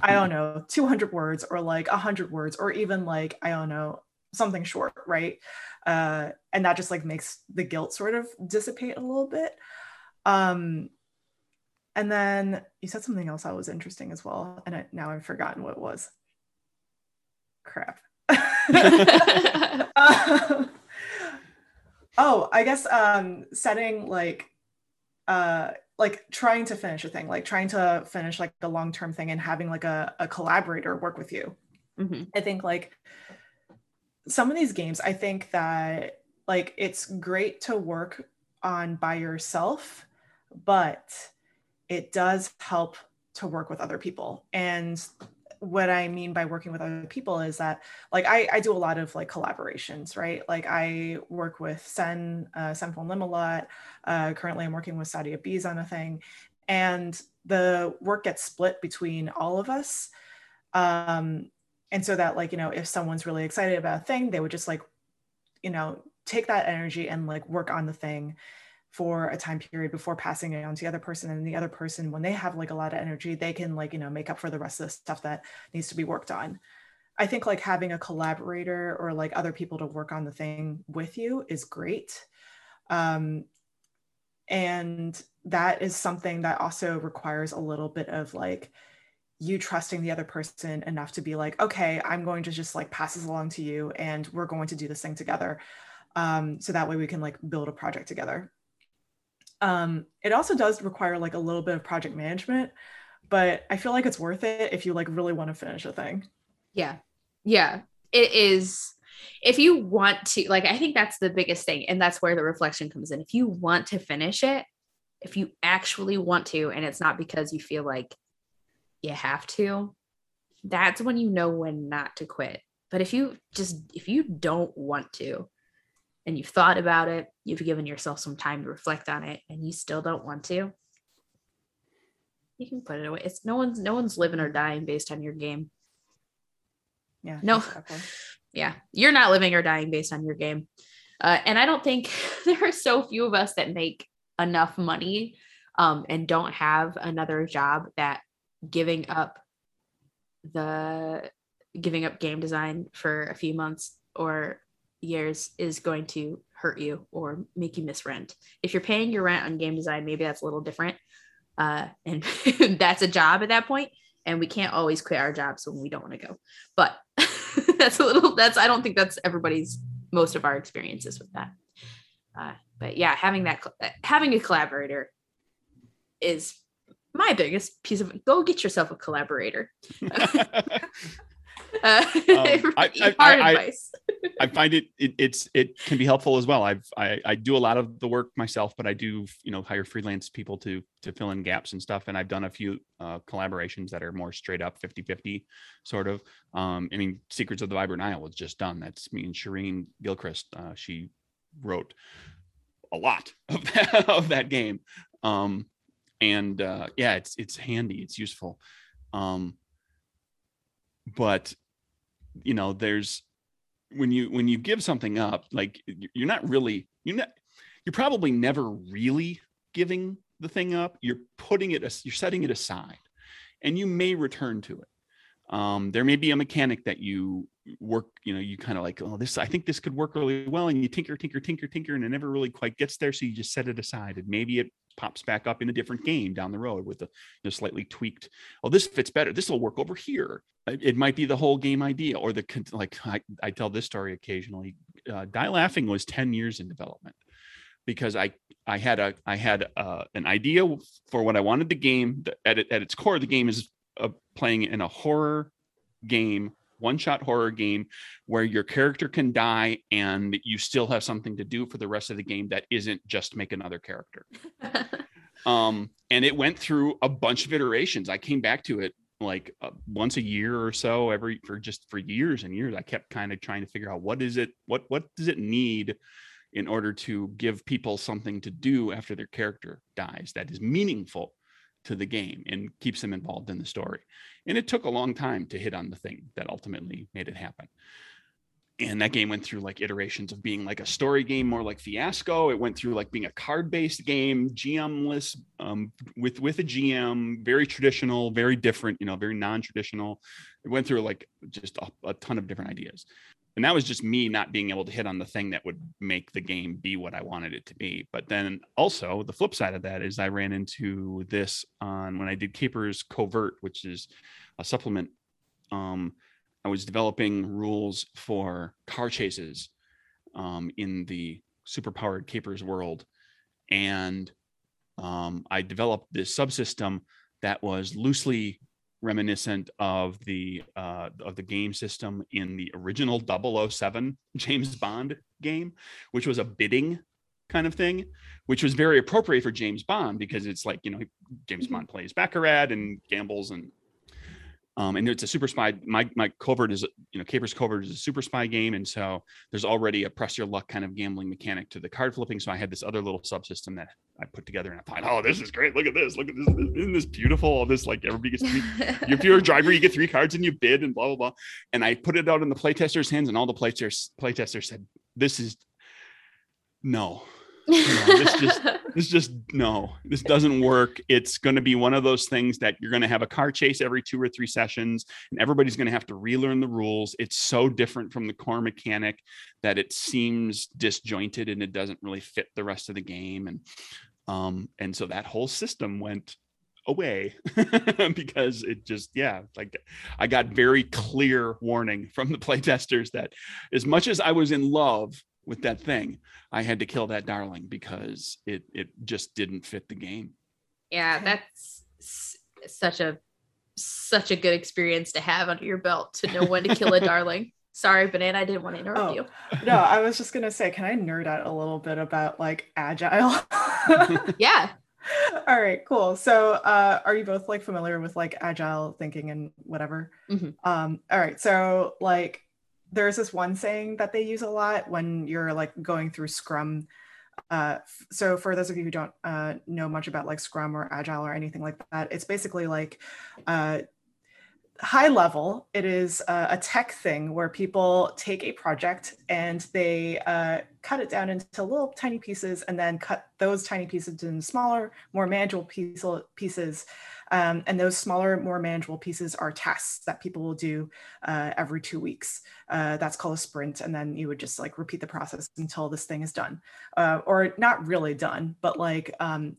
i don't know *laughs* 200 words or like 100 words or even like i don't know something short right? Uh, and that just like makes the guilt sort of dissipate a little bit. Um and then you said something else that was interesting as well and I, now i've forgotten what it was. Crap uh, *laughs* *laughs* oh, I guess um setting like uh like trying to finish a thing, like trying to finish like the long-term thing and having like a, a collaborator work with you. Mm-hmm. I think like some of these games, I think that like it's great to work on by yourself, but it does help to work with other people. And what I mean by working with other people is that like I, I do a lot of like collaborations, right? Like I work with Sen, uh, Sen-Foong Lim a lot. Uh, currently I'm working with Sadia Bees on a thing. And the work gets split between all of us. Um, and so that like, you know, if someone's really excited about a thing, they would just like, you know, take that energy and like work on the thing for a time period before passing it on to the other person and the other person when they have like a lot of energy they can like you know make up for the rest of the stuff that needs to be worked on. I think like having a collaborator or like other people to work on the thing with you is great. Um, and that is something that also requires a little bit of like you trusting the other person enough to be like okay i'm going to just like pass this along to you and we're going to do this thing together. Um, so that way we can like build a project together um, it also does require like a little bit of project management, but I feel like it's worth it if you like really want to finish a thing. Yeah. Yeah. It is if you want to like I think that's the biggest thing and that's where the reflection comes in. If you want to finish it, if you actually want to and it's not because you feel like you have to, that's when you know when not to quit. But if you just if you don't want to, and you've thought about it, you've given yourself some time to reflect on it, and you still don't want to, you can put it away. It's no one's no one's living or dying based on your game. Yeah. No. Exactly. Yeah. You're not living or dying based on your game. Uh, and I don't think *laughs* there are so few of us that make enough money um, and don't have another job that giving up the giving up game design for a few months or years is going to hurt you or make you miss rent. If you're paying your rent on game design, maybe that's a little different. Uh, and *laughs* that's a job at that point, And we can't always quit our jobs when we don't want to go. But *laughs* that's a little, that's, I don't think that's everybody's, most of our experiences with that. Uh, but yeah, having that, having a collaborator is my biggest piece of go get yourself a collaborator. *laughs* Uh, um, *laughs* I, I, I, *laughs* I, find it, it, it's it can be helpful as well. I've I, I do a lot of the work myself, but I do you know hire freelance people to to fill in gaps and stuff. And I've done a few uh, collaborations that are more straight up 50-50 sort of. Um, I mean, Secrets of the Vibrant Isle was just done. That's me and Shireen Gilchrist. Uh, she wrote a lot *laughs* of that, of that game. Um, and uh, yeah, it's it's handy, it's useful. Um, but you know there's when you when you give something up like you're not really you're not you're probably never really giving the thing up. You're putting it you're setting it aside and you may return to it. Um, there may be a mechanic that you work you know you kind of like oh this i think this could work really well and you tinker tinker tinker tinker and it never really quite gets there so you just set it aside and maybe it pops back up in a different game down the road with a you know, slightly tweaked oh this fits better. This will work over here. It might be the whole game idea. Or the like i, I tell this story occasionally uh, die laughing was 10 years in development because i i had a i had uh, an idea for what i wanted the game. At, at its core the game is uh, playing in a horror game one shot horror game where your character can die and you still have something to do for the rest of the game that isn't just make another character. *laughs* um, and it went through a bunch of iterations. I came back to it like uh, once a year or so every for just for years and years i kept kind of trying to figure out what is it what what does it need in order to give people something to do after their character dies that is meaningful to the game and keeps them involved in the story. And it took a long time to hit on the thing that ultimately made it happen. and that game went through like iterations of being like a story game more like fiasco it went through like being a card based game gmless um, with with a gm very traditional very different you know very non-traditional it went through like just a, a ton of different ideas and that was just me not being able to hit on the thing that would make the game be what i wanted it to be. But then also the flip side of that is i ran into this on when i did capers covert which is a supplement um, I was developing rules for car chases um, in the superpowered capers world, and um, I developed this subsystem that was loosely reminiscent of the uh, of the game system in the original 007 James Bond game, which was a bidding kind of thing, which was very appropriate for James Bond because it's like you know James mm-hmm. Bond plays baccarat and gambles and um, and it's a super spy. My my covert is you know Capers Covert is a super spy game, and so there's already a press your luck kind of gambling mechanic to the card flipping. So I had this other little subsystem that I put together, and I thought, oh, this is great. Look at this. Look at this. Isn't this beautiful? All this like everybody gets. Three, if you're a driver, you get three cards and you bid and blah blah blah. And I put it out in the playtesters' hands, and all the playtesters playtesters said, this is no this just this just no this doesn't work. It's going to be one of those things that you're going to have a car chase every two or three sessions and everybody's going to have to relearn the rules. It's so different from the core mechanic that it seems disjointed and it doesn't really fit the rest of the game and um and so that whole system went away *laughs* because it just yeah like i got very clear warning from the playtesters that as much as i was in love with that thing. I had to kill that darling because it it just didn't fit the game. Yeah that's such a such a good experience to have under your belt to know when to kill a *laughs* darling. Sorry banana i didn't want to interrupt oh, you. no i was just gonna say can i nerd out a little bit about like agile? *laughs* Yeah. *laughs* All right cool. So uh are you both like familiar with like agile thinking and whatever? Mm-hmm. um all right so like there's this one saying that they use a lot when you're like going through Scrum. Uh, so for those of you who don't uh, know much about like Scrum or Agile or anything like that, it's basically like uh, high level. It is a tech thing where people take a project and they uh, cut it down into little tiny pieces and then cut those tiny pieces into smaller, more manageable piece, pieces um, and those smaller, more manageable pieces are tasks that people will do uh, every two weeks. Uh, that's called a sprint. And then you would just like repeat the process until this thing is done, uh, or not really done, but like um,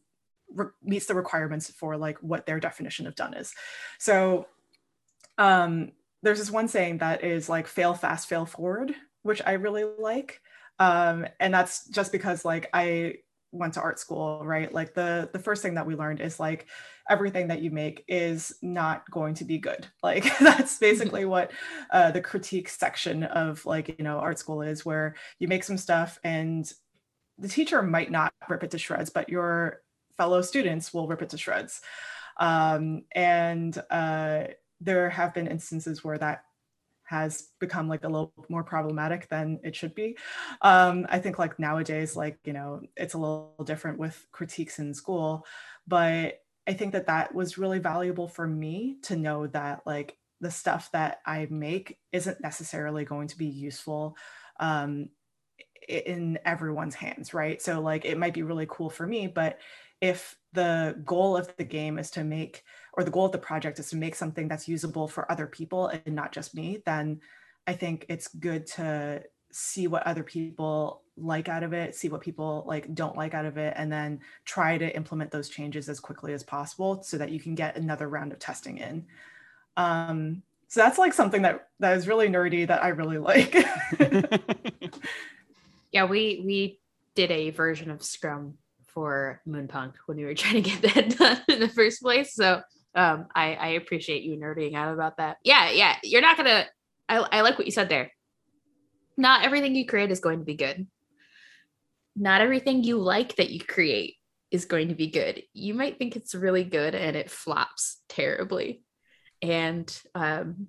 meets the requirements for like what their definition of done is. So um, there's this one saying that is like fail fast, fail forward, which I really like. Um, and that's just because like I went to art school, right? Like the the first thing that we learned is like everything that you make is not going to be good. *laughs* Like that's mm-hmm. basically what uh, the critique section of like you know art school is, where you make some stuff and the teacher might not rip it to shreds, but your fellow students will rip it to shreds. Um, and uh, there have been instances where that has become like a little more problematic than it should be. Um, I think like nowadays, like, you know, it's a little different with critiques in school, but I think that that was really valuable for me to know that like the stuff that I make isn't necessarily going to be useful um, in everyone's hands, right? So like it might be really cool for me, but if the goal of the game is to make or the goal of the project is to make something that's usable for other people and not just me, then I think it's good to see what other people like out of it, see what people like don't like out of it, and then try to implement those changes as quickly as possible so that you can get another round of testing in. Um, so that's like something that that is really nerdy that I really like. *laughs* yeah, we we did a version of Scrum for Moonpunk when we were trying to get that done in the first place. So um, I, I appreciate you nerding out about that. Yeah, yeah. You're not gonna. I, I like what you said there. Not everything you create is going to be good. Not everything you like that you create is going to be good. You might think it's really good and it flops terribly. And um,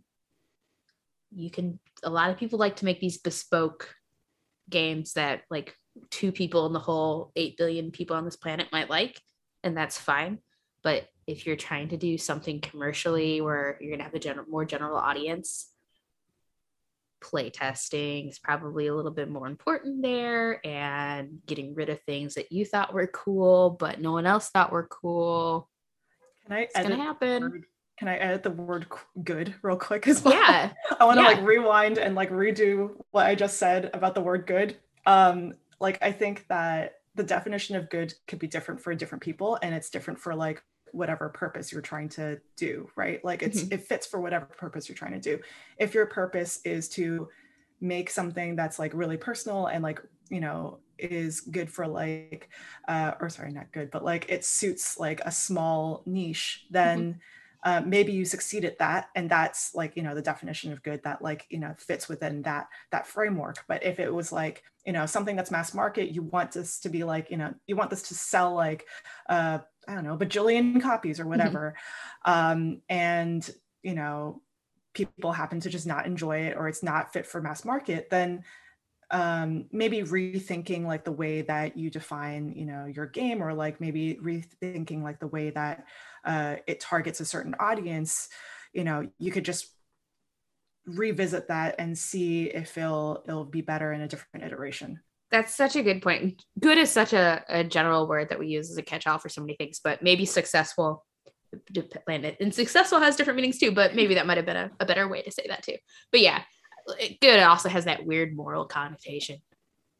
you can. A lot of people like to make these bespoke games that like two people in the whole 8 billion people on this planet might like and that's fine but if you're trying to do something commercially where you're going to have a general more general audience play testing is probably a little bit more important there and getting rid of things that you thought were cool but no one else thought were cool Can I it's gonna happen word- Can I edit the word good real quick as well? yeah *laughs* I want to Yeah. like rewind and like redo what I just said about the word good. Um, like I think that the definition of good could be different for different people, and it's different for like whatever purpose you're trying to do, right? Like it's Mhm. it fits for whatever purpose you're trying to do. If your purpose is to make something that's like really personal and like you know is good for like uh or sorry not good but like it suits like a small niche then uh, maybe you succeed at that and that's like you know the definition of good that like you know fits within that that framework. But if it was like you know something that's mass market you want this to be like you know you want this to sell like uh i don't know a bajillion copies or whatever um and you know people happen to just not enjoy it or it's not fit for mass market then um maybe rethinking like the way that you define you know your game or like maybe rethinking like the way that uh it targets a certain audience you know you could just revisit that and see if it'll it'll be better in a different iteration. That's such a good point good is such a, a general word that we use as a catch-all for so many things but maybe successful dep- and successful has different meanings too but maybe that might have been a, a better way to say that too. But yeah good it also has that weird moral connotation.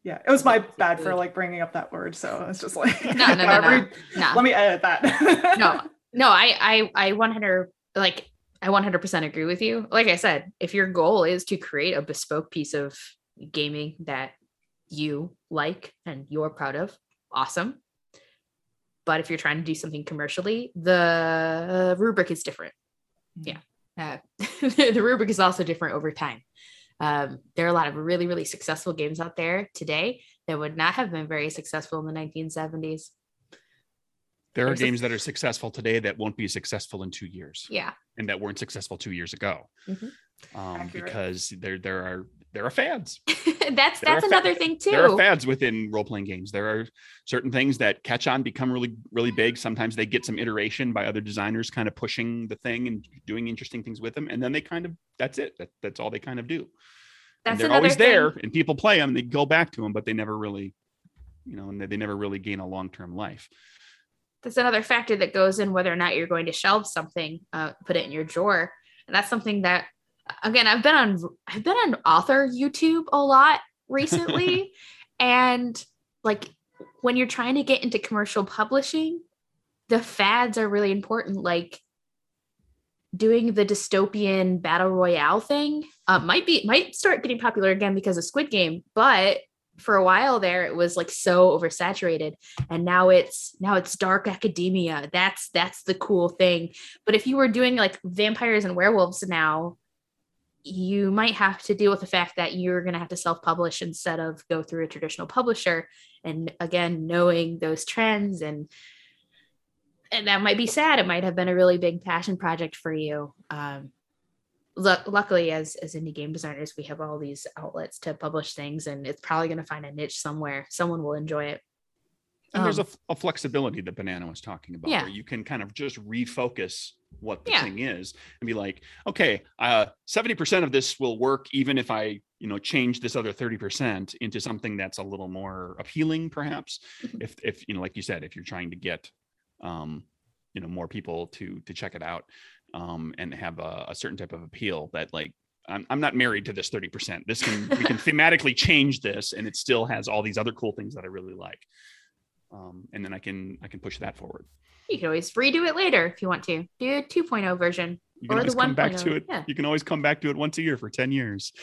Yeah it was my bad for like bringing up that word so it's just like *laughs* no no no, no. re- *laughs* no. let me edit that. No *laughs* no i i i 100 like i 100% agree with you. Like i said if your goal is to create a bespoke piece of gaming that you like and you're proud of awesome. But if you're trying to do something commercially the rubric is different. Yeah. Uh, the rubric is also different over time um, there are a lot of really really successful games out there today that would not have been very successful in the 1970s There are There's a- games that are successful today that won't be successful in two years, yeah. And that weren't successful two years ago, Mhm. um, because there there are there are fads. *laughs* that's There that's another thing too. There are fads within role playing games. There are certain things that catch on, become really really big. Sometimes they get some iteration by other designers, kind of pushing the thing and doing interesting things with them, and then they kind of that's it. That, that's all they kind of do. That's and they're always thing. there, and people play them. They go back to them, but they never really, you know, and they, they never really gain a long term life. That's another factor that goes in whether or not you're going to shelve something, uh, put it in your drawer, and that's something that, again, I've been on I've been on author YouTube a lot recently, *laughs* and like when you're trying to get into commercial publishing, the fads are really important. Like doing the dystopian battle royale thing uh, might be might start getting popular again because of Squid Game, but for a while there it was like so oversaturated. And now it's now it's dark academia. That's that's the cool thing. But if you were doing like vampires and werewolves now you might have to deal with the fact that you're going to have to self-publish instead of go through a traditional publisher and again knowing those trends and and that might be sad. It might have been a really big passion project for you. Um lu- luckily as as indie game designers we have all these outlets to publish things and it's probably going to find a niche somewhere. Someone will enjoy it And there's a, Um, a flexibility that Banana was talking about, Yeah. where you can kind of just refocus what the Yeah. thing is and be like, okay, uh, 70% of this will work even if I, you know, change this other 30% into something that's a little more appealing, perhaps. *laughs* If, if, you know, like you said, if you're trying to get, um, you know, more people to, to check it out um, and have a, a certain type of appeal that like, I'm, I'm not married to this 30%. This can, we can *laughs* thematically change this and it still has all these other cool things that I really like um, and then I can I can push that forward. you can always redo it later if you want to do a 2.0 version You can Or the always come back 1.0, to it. yeah. You can always come back to it once a year for ten years. *laughs*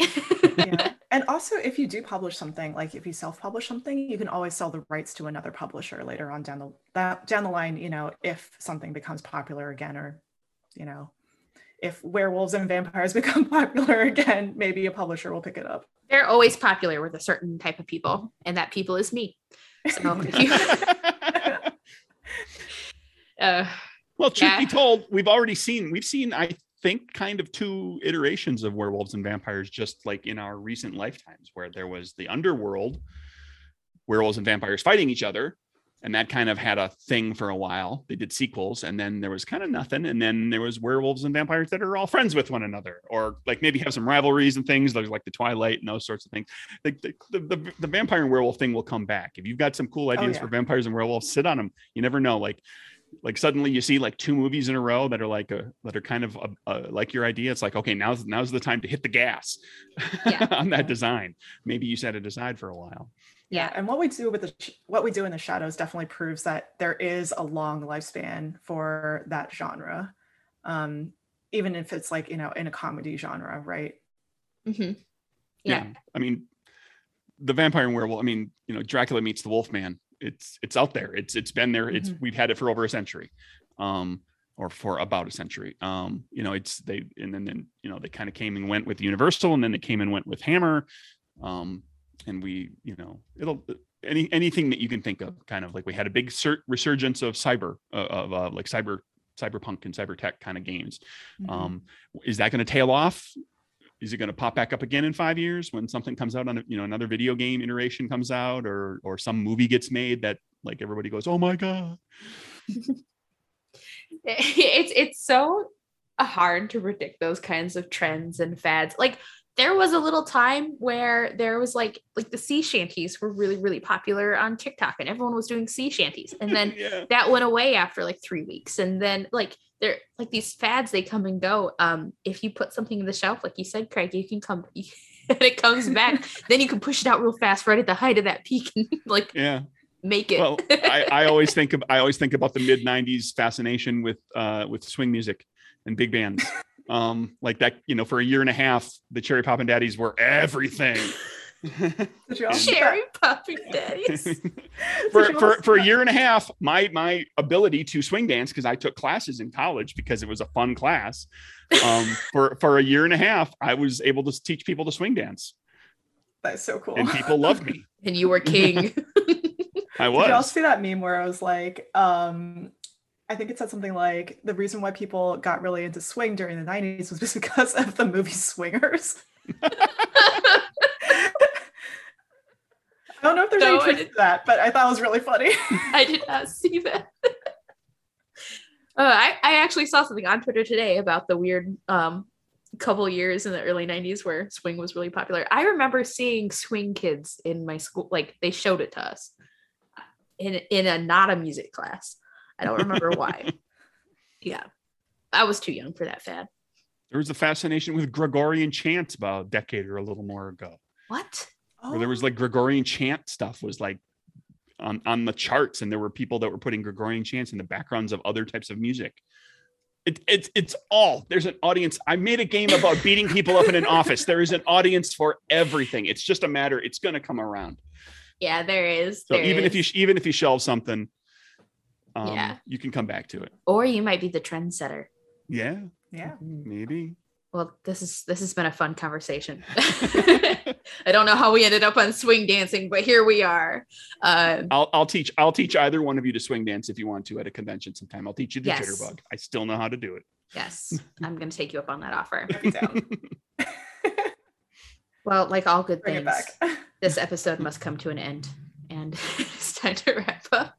yeah. And also, if you do publish something, like if you self-publish something, you can always sell the rights to another publisher later on down the that, down the line. You know, if something becomes popular again, or you know, if werewolves and vampires *laughs* become popular again, maybe a publisher will pick it up. they're always popular with a certain type of people and that people is me so you, *laughs* *laughs* uh, well, truth Yeah. be told, we've already seen we've seen I think kind of two iterations of werewolves and vampires just like in our recent lifetimes, where there was the underworld, werewolves and vampires fighting each other, and that kind of had a thing for a while. They did sequels, and then there was kind of nothing, and then there was werewolves and vampires that are all friends with one another, or like maybe have some rivalries and things. There's like the Twilight and those sorts of things. Like the, the, the, the vampire and werewolf thing will come back. If you've got some cool oh, ideas yeah. for vampires and werewolves, sit on them. You never know. Like like suddenly you see like two movies in a row that are like a that are kind of a, a, like your idea it's like okay now's now's the time to hit the gas Yeah. *laughs* on that design maybe you set it aside for a while Yeah, and what we do with the sh- what we do in the shadows definitely proves that there is a long lifespan for that genre, um, even if it's like you know in a comedy genre, right? hmm Yeah. i mean the vampire and werewolf i mean you know dracula meets the wolfman it's it's out there. It's it's been there. It's Mhm. we've had it for over a century um or for about a century. Um you know it's they and then, then you know they kind of came and went with universal and then they came and went with hammer. Um and we you know it'll any anything that you can think of kind of like we had a big sur- resurgence of cyber uh, of uh, like cyber cyberpunk and cyber tech kind of games. Mhm. um is that going to tail off? Is it going to pop back up again in five years when something comes out on a, you know another video game iteration comes out or or some movie gets made that like everybody goes oh my god. *laughs* It's it's so hard to predict those kinds of trends and fads. Like there was a little time where there was like like the sea shanties were really really popular on tiktok and everyone was doing sea shanties. And then *laughs* yeah. that went away after like three weeks. And then like they're like these fads they come and go. Um if you put something in the shelf like you said craig you can come *laughs* and it comes back. *laughs* Then you can push it out real fast right at the height of that peak and like yeah. make it. Well I, I always think of i always think about the mid 90s fascination with uh with swing music and big bands um like that you know for a year and a half the cherry poppin' daddies were everything *laughs* Did you all see cherry that? popping daddies *laughs* for, for, for a year and a half, my my ability to swing dance because I took classes in college because it was a fun class. Um, *laughs* for for a year and a half, I was able to teach people to swing dance. That's so cool. and people loved me. and you were king I Did you all see that meme where I was like, um, I think it said something like the reason why people got really into swing during the 90s was just *laughs* because of the movie Swingers. I don't know if there's No, any truth to that, but I thought it was really funny. *laughs* I did not see that. uh, I, I actually saw something on Twitter today about the weird um, couple years in the early 90s where swing was really popular. I remember seeing swing kids in my school, like they showed it to us in, in a not a music class. I don't remember why. *laughs* Yeah. I was too young for that fad. There was a fascination with Gregorian chant about a decade or a little more ago, What? where there was like Gregorian chant stuff was like on on the charts, and there were people that were putting Gregorian chants in the backgrounds of other types of music. It, it's it's all there's an audience. I made a game about beating people up in an office. There is an audience for everything. It's just a matter. It's going to come around. Yeah, there is. So there even if you even if you shelve something, um, Yeah. you can come back to it. or you might be the trendsetter. Yeah, yeah. maybe. Well, this is this has been a fun conversation. *laughs* *laughs* I don't know how we ended up on swing dancing, but here we are. Uh, I'll I'll teach I'll teach either one of you to swing dance if you want to at a convention sometime. I'll teach you the Yes. jitterbug. I still know how to do it. yes, *laughs* I'm going to take you up on that offer. I'd be down. Well, like all good Bring things, this episode must come to an end, and it's time to wrap up.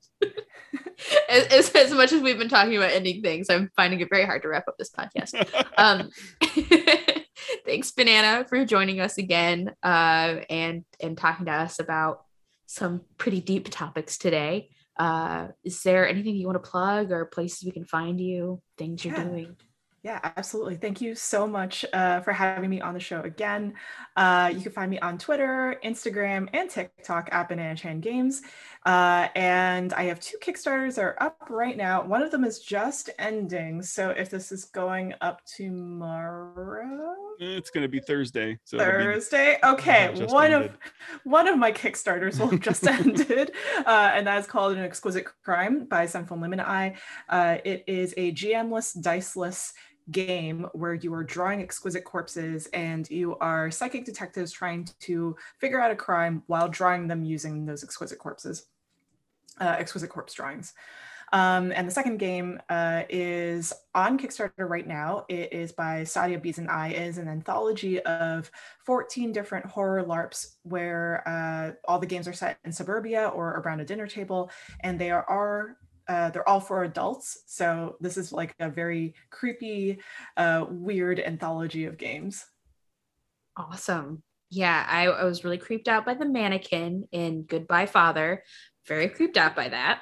As, as, much as we've been talking about ending things, I'm finding it very hard to wrap up this podcast. *laughs* um *laughs* thanks banana for joining us again uh and and talking to us about some pretty deep topics today uh is there anything you want to plug or places we can find you things you're Yeah. doing Yeah, absolutely. Thank you so much uh, for having me on the show again. Uh, you can find me on Twitter, Instagram, and TikTok at Banana Chan Games. Uh, and I have two Kickstarters that are up right now. One of them is just ending. So if this is going up tomorrow, it's gonna be Thursday. So it'll be- Thursday. Okay, one ended. of one of my Kickstarters will have just *laughs* ended, uh, and that is called "An Exquisite Crime" by Sen-Foong Lim and I. Uh, it is a GM-less, diceless game where you are drawing exquisite corpses and you are psychic detectives trying to figure out a crime while drawing them using those exquisite corpses, uh, exquisite corpse drawings. Um, and the second game uh, is on Kickstarter right now. It is by Sadia Bees and I. It is an anthology of 14 different horror LARPs where uh, all the games are set in suburbia or around a dinner table, and they are, are uh, they're all for adults. So this is like a very creepy, uh, weird anthology of games. Awesome. Yeah, I, I was really creeped out by the mannequin in Goodbye Father. Very creeped out by that.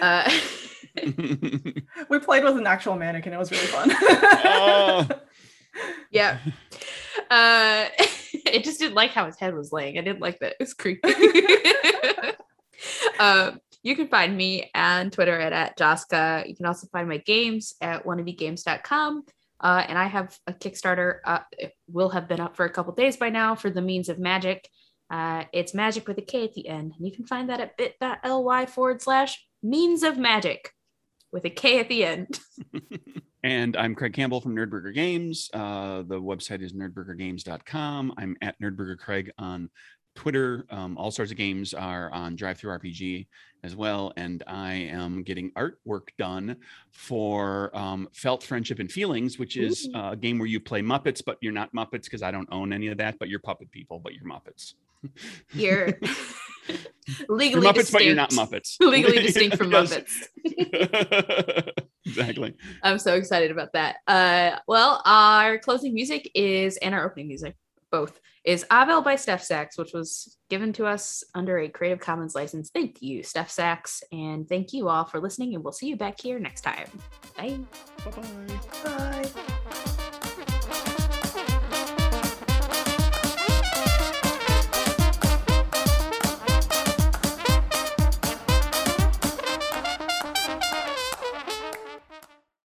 Uh, *laughs* we played with an actual mannequin. It was really fun. oh. *laughs* Yeah. Uh, *laughs* it just didn't like how his head was laying. I didn't like that. It was creepy. uh, you can find me on Twitter at, at Joska. You can also find my games at wannabegames.com. Uh, and I have a Kickstarter. Uh, it will have been up for a couple days by now for the Means of Magic. Uh, it's magic with a K at the end. And you can find that at bit.ly forward slash means of magic with a K at the end. *laughs* and I'm Craig Campbell from Nerdburger Games. Uh, the website is nerdburgergames.com. I'm at Nerdburger Craig on Twitter. Um, all sorts of games are on DriveThruRPG as well. And I am getting artwork done for um, Felt Friendship and Feelings, which is uh, a game where you play Muppets, but you're not Muppets because I don't own any of that, but you're puppet people, but you're Muppets. You're *laughs* legally you're Muppets, distinct. but you're not Muppets. *laughs* legally *laughs* distinct from Muppets. exactly. I'm so excited about that. Uh, well, our closing music is, and our opening music, both, is Avel by Steph Sachs, which was given to us under a Creative Commons license. Thank you, Steph Sachs. And thank you all for listening. And we'll see you back here next time. Bye. Bye-bye. Bye.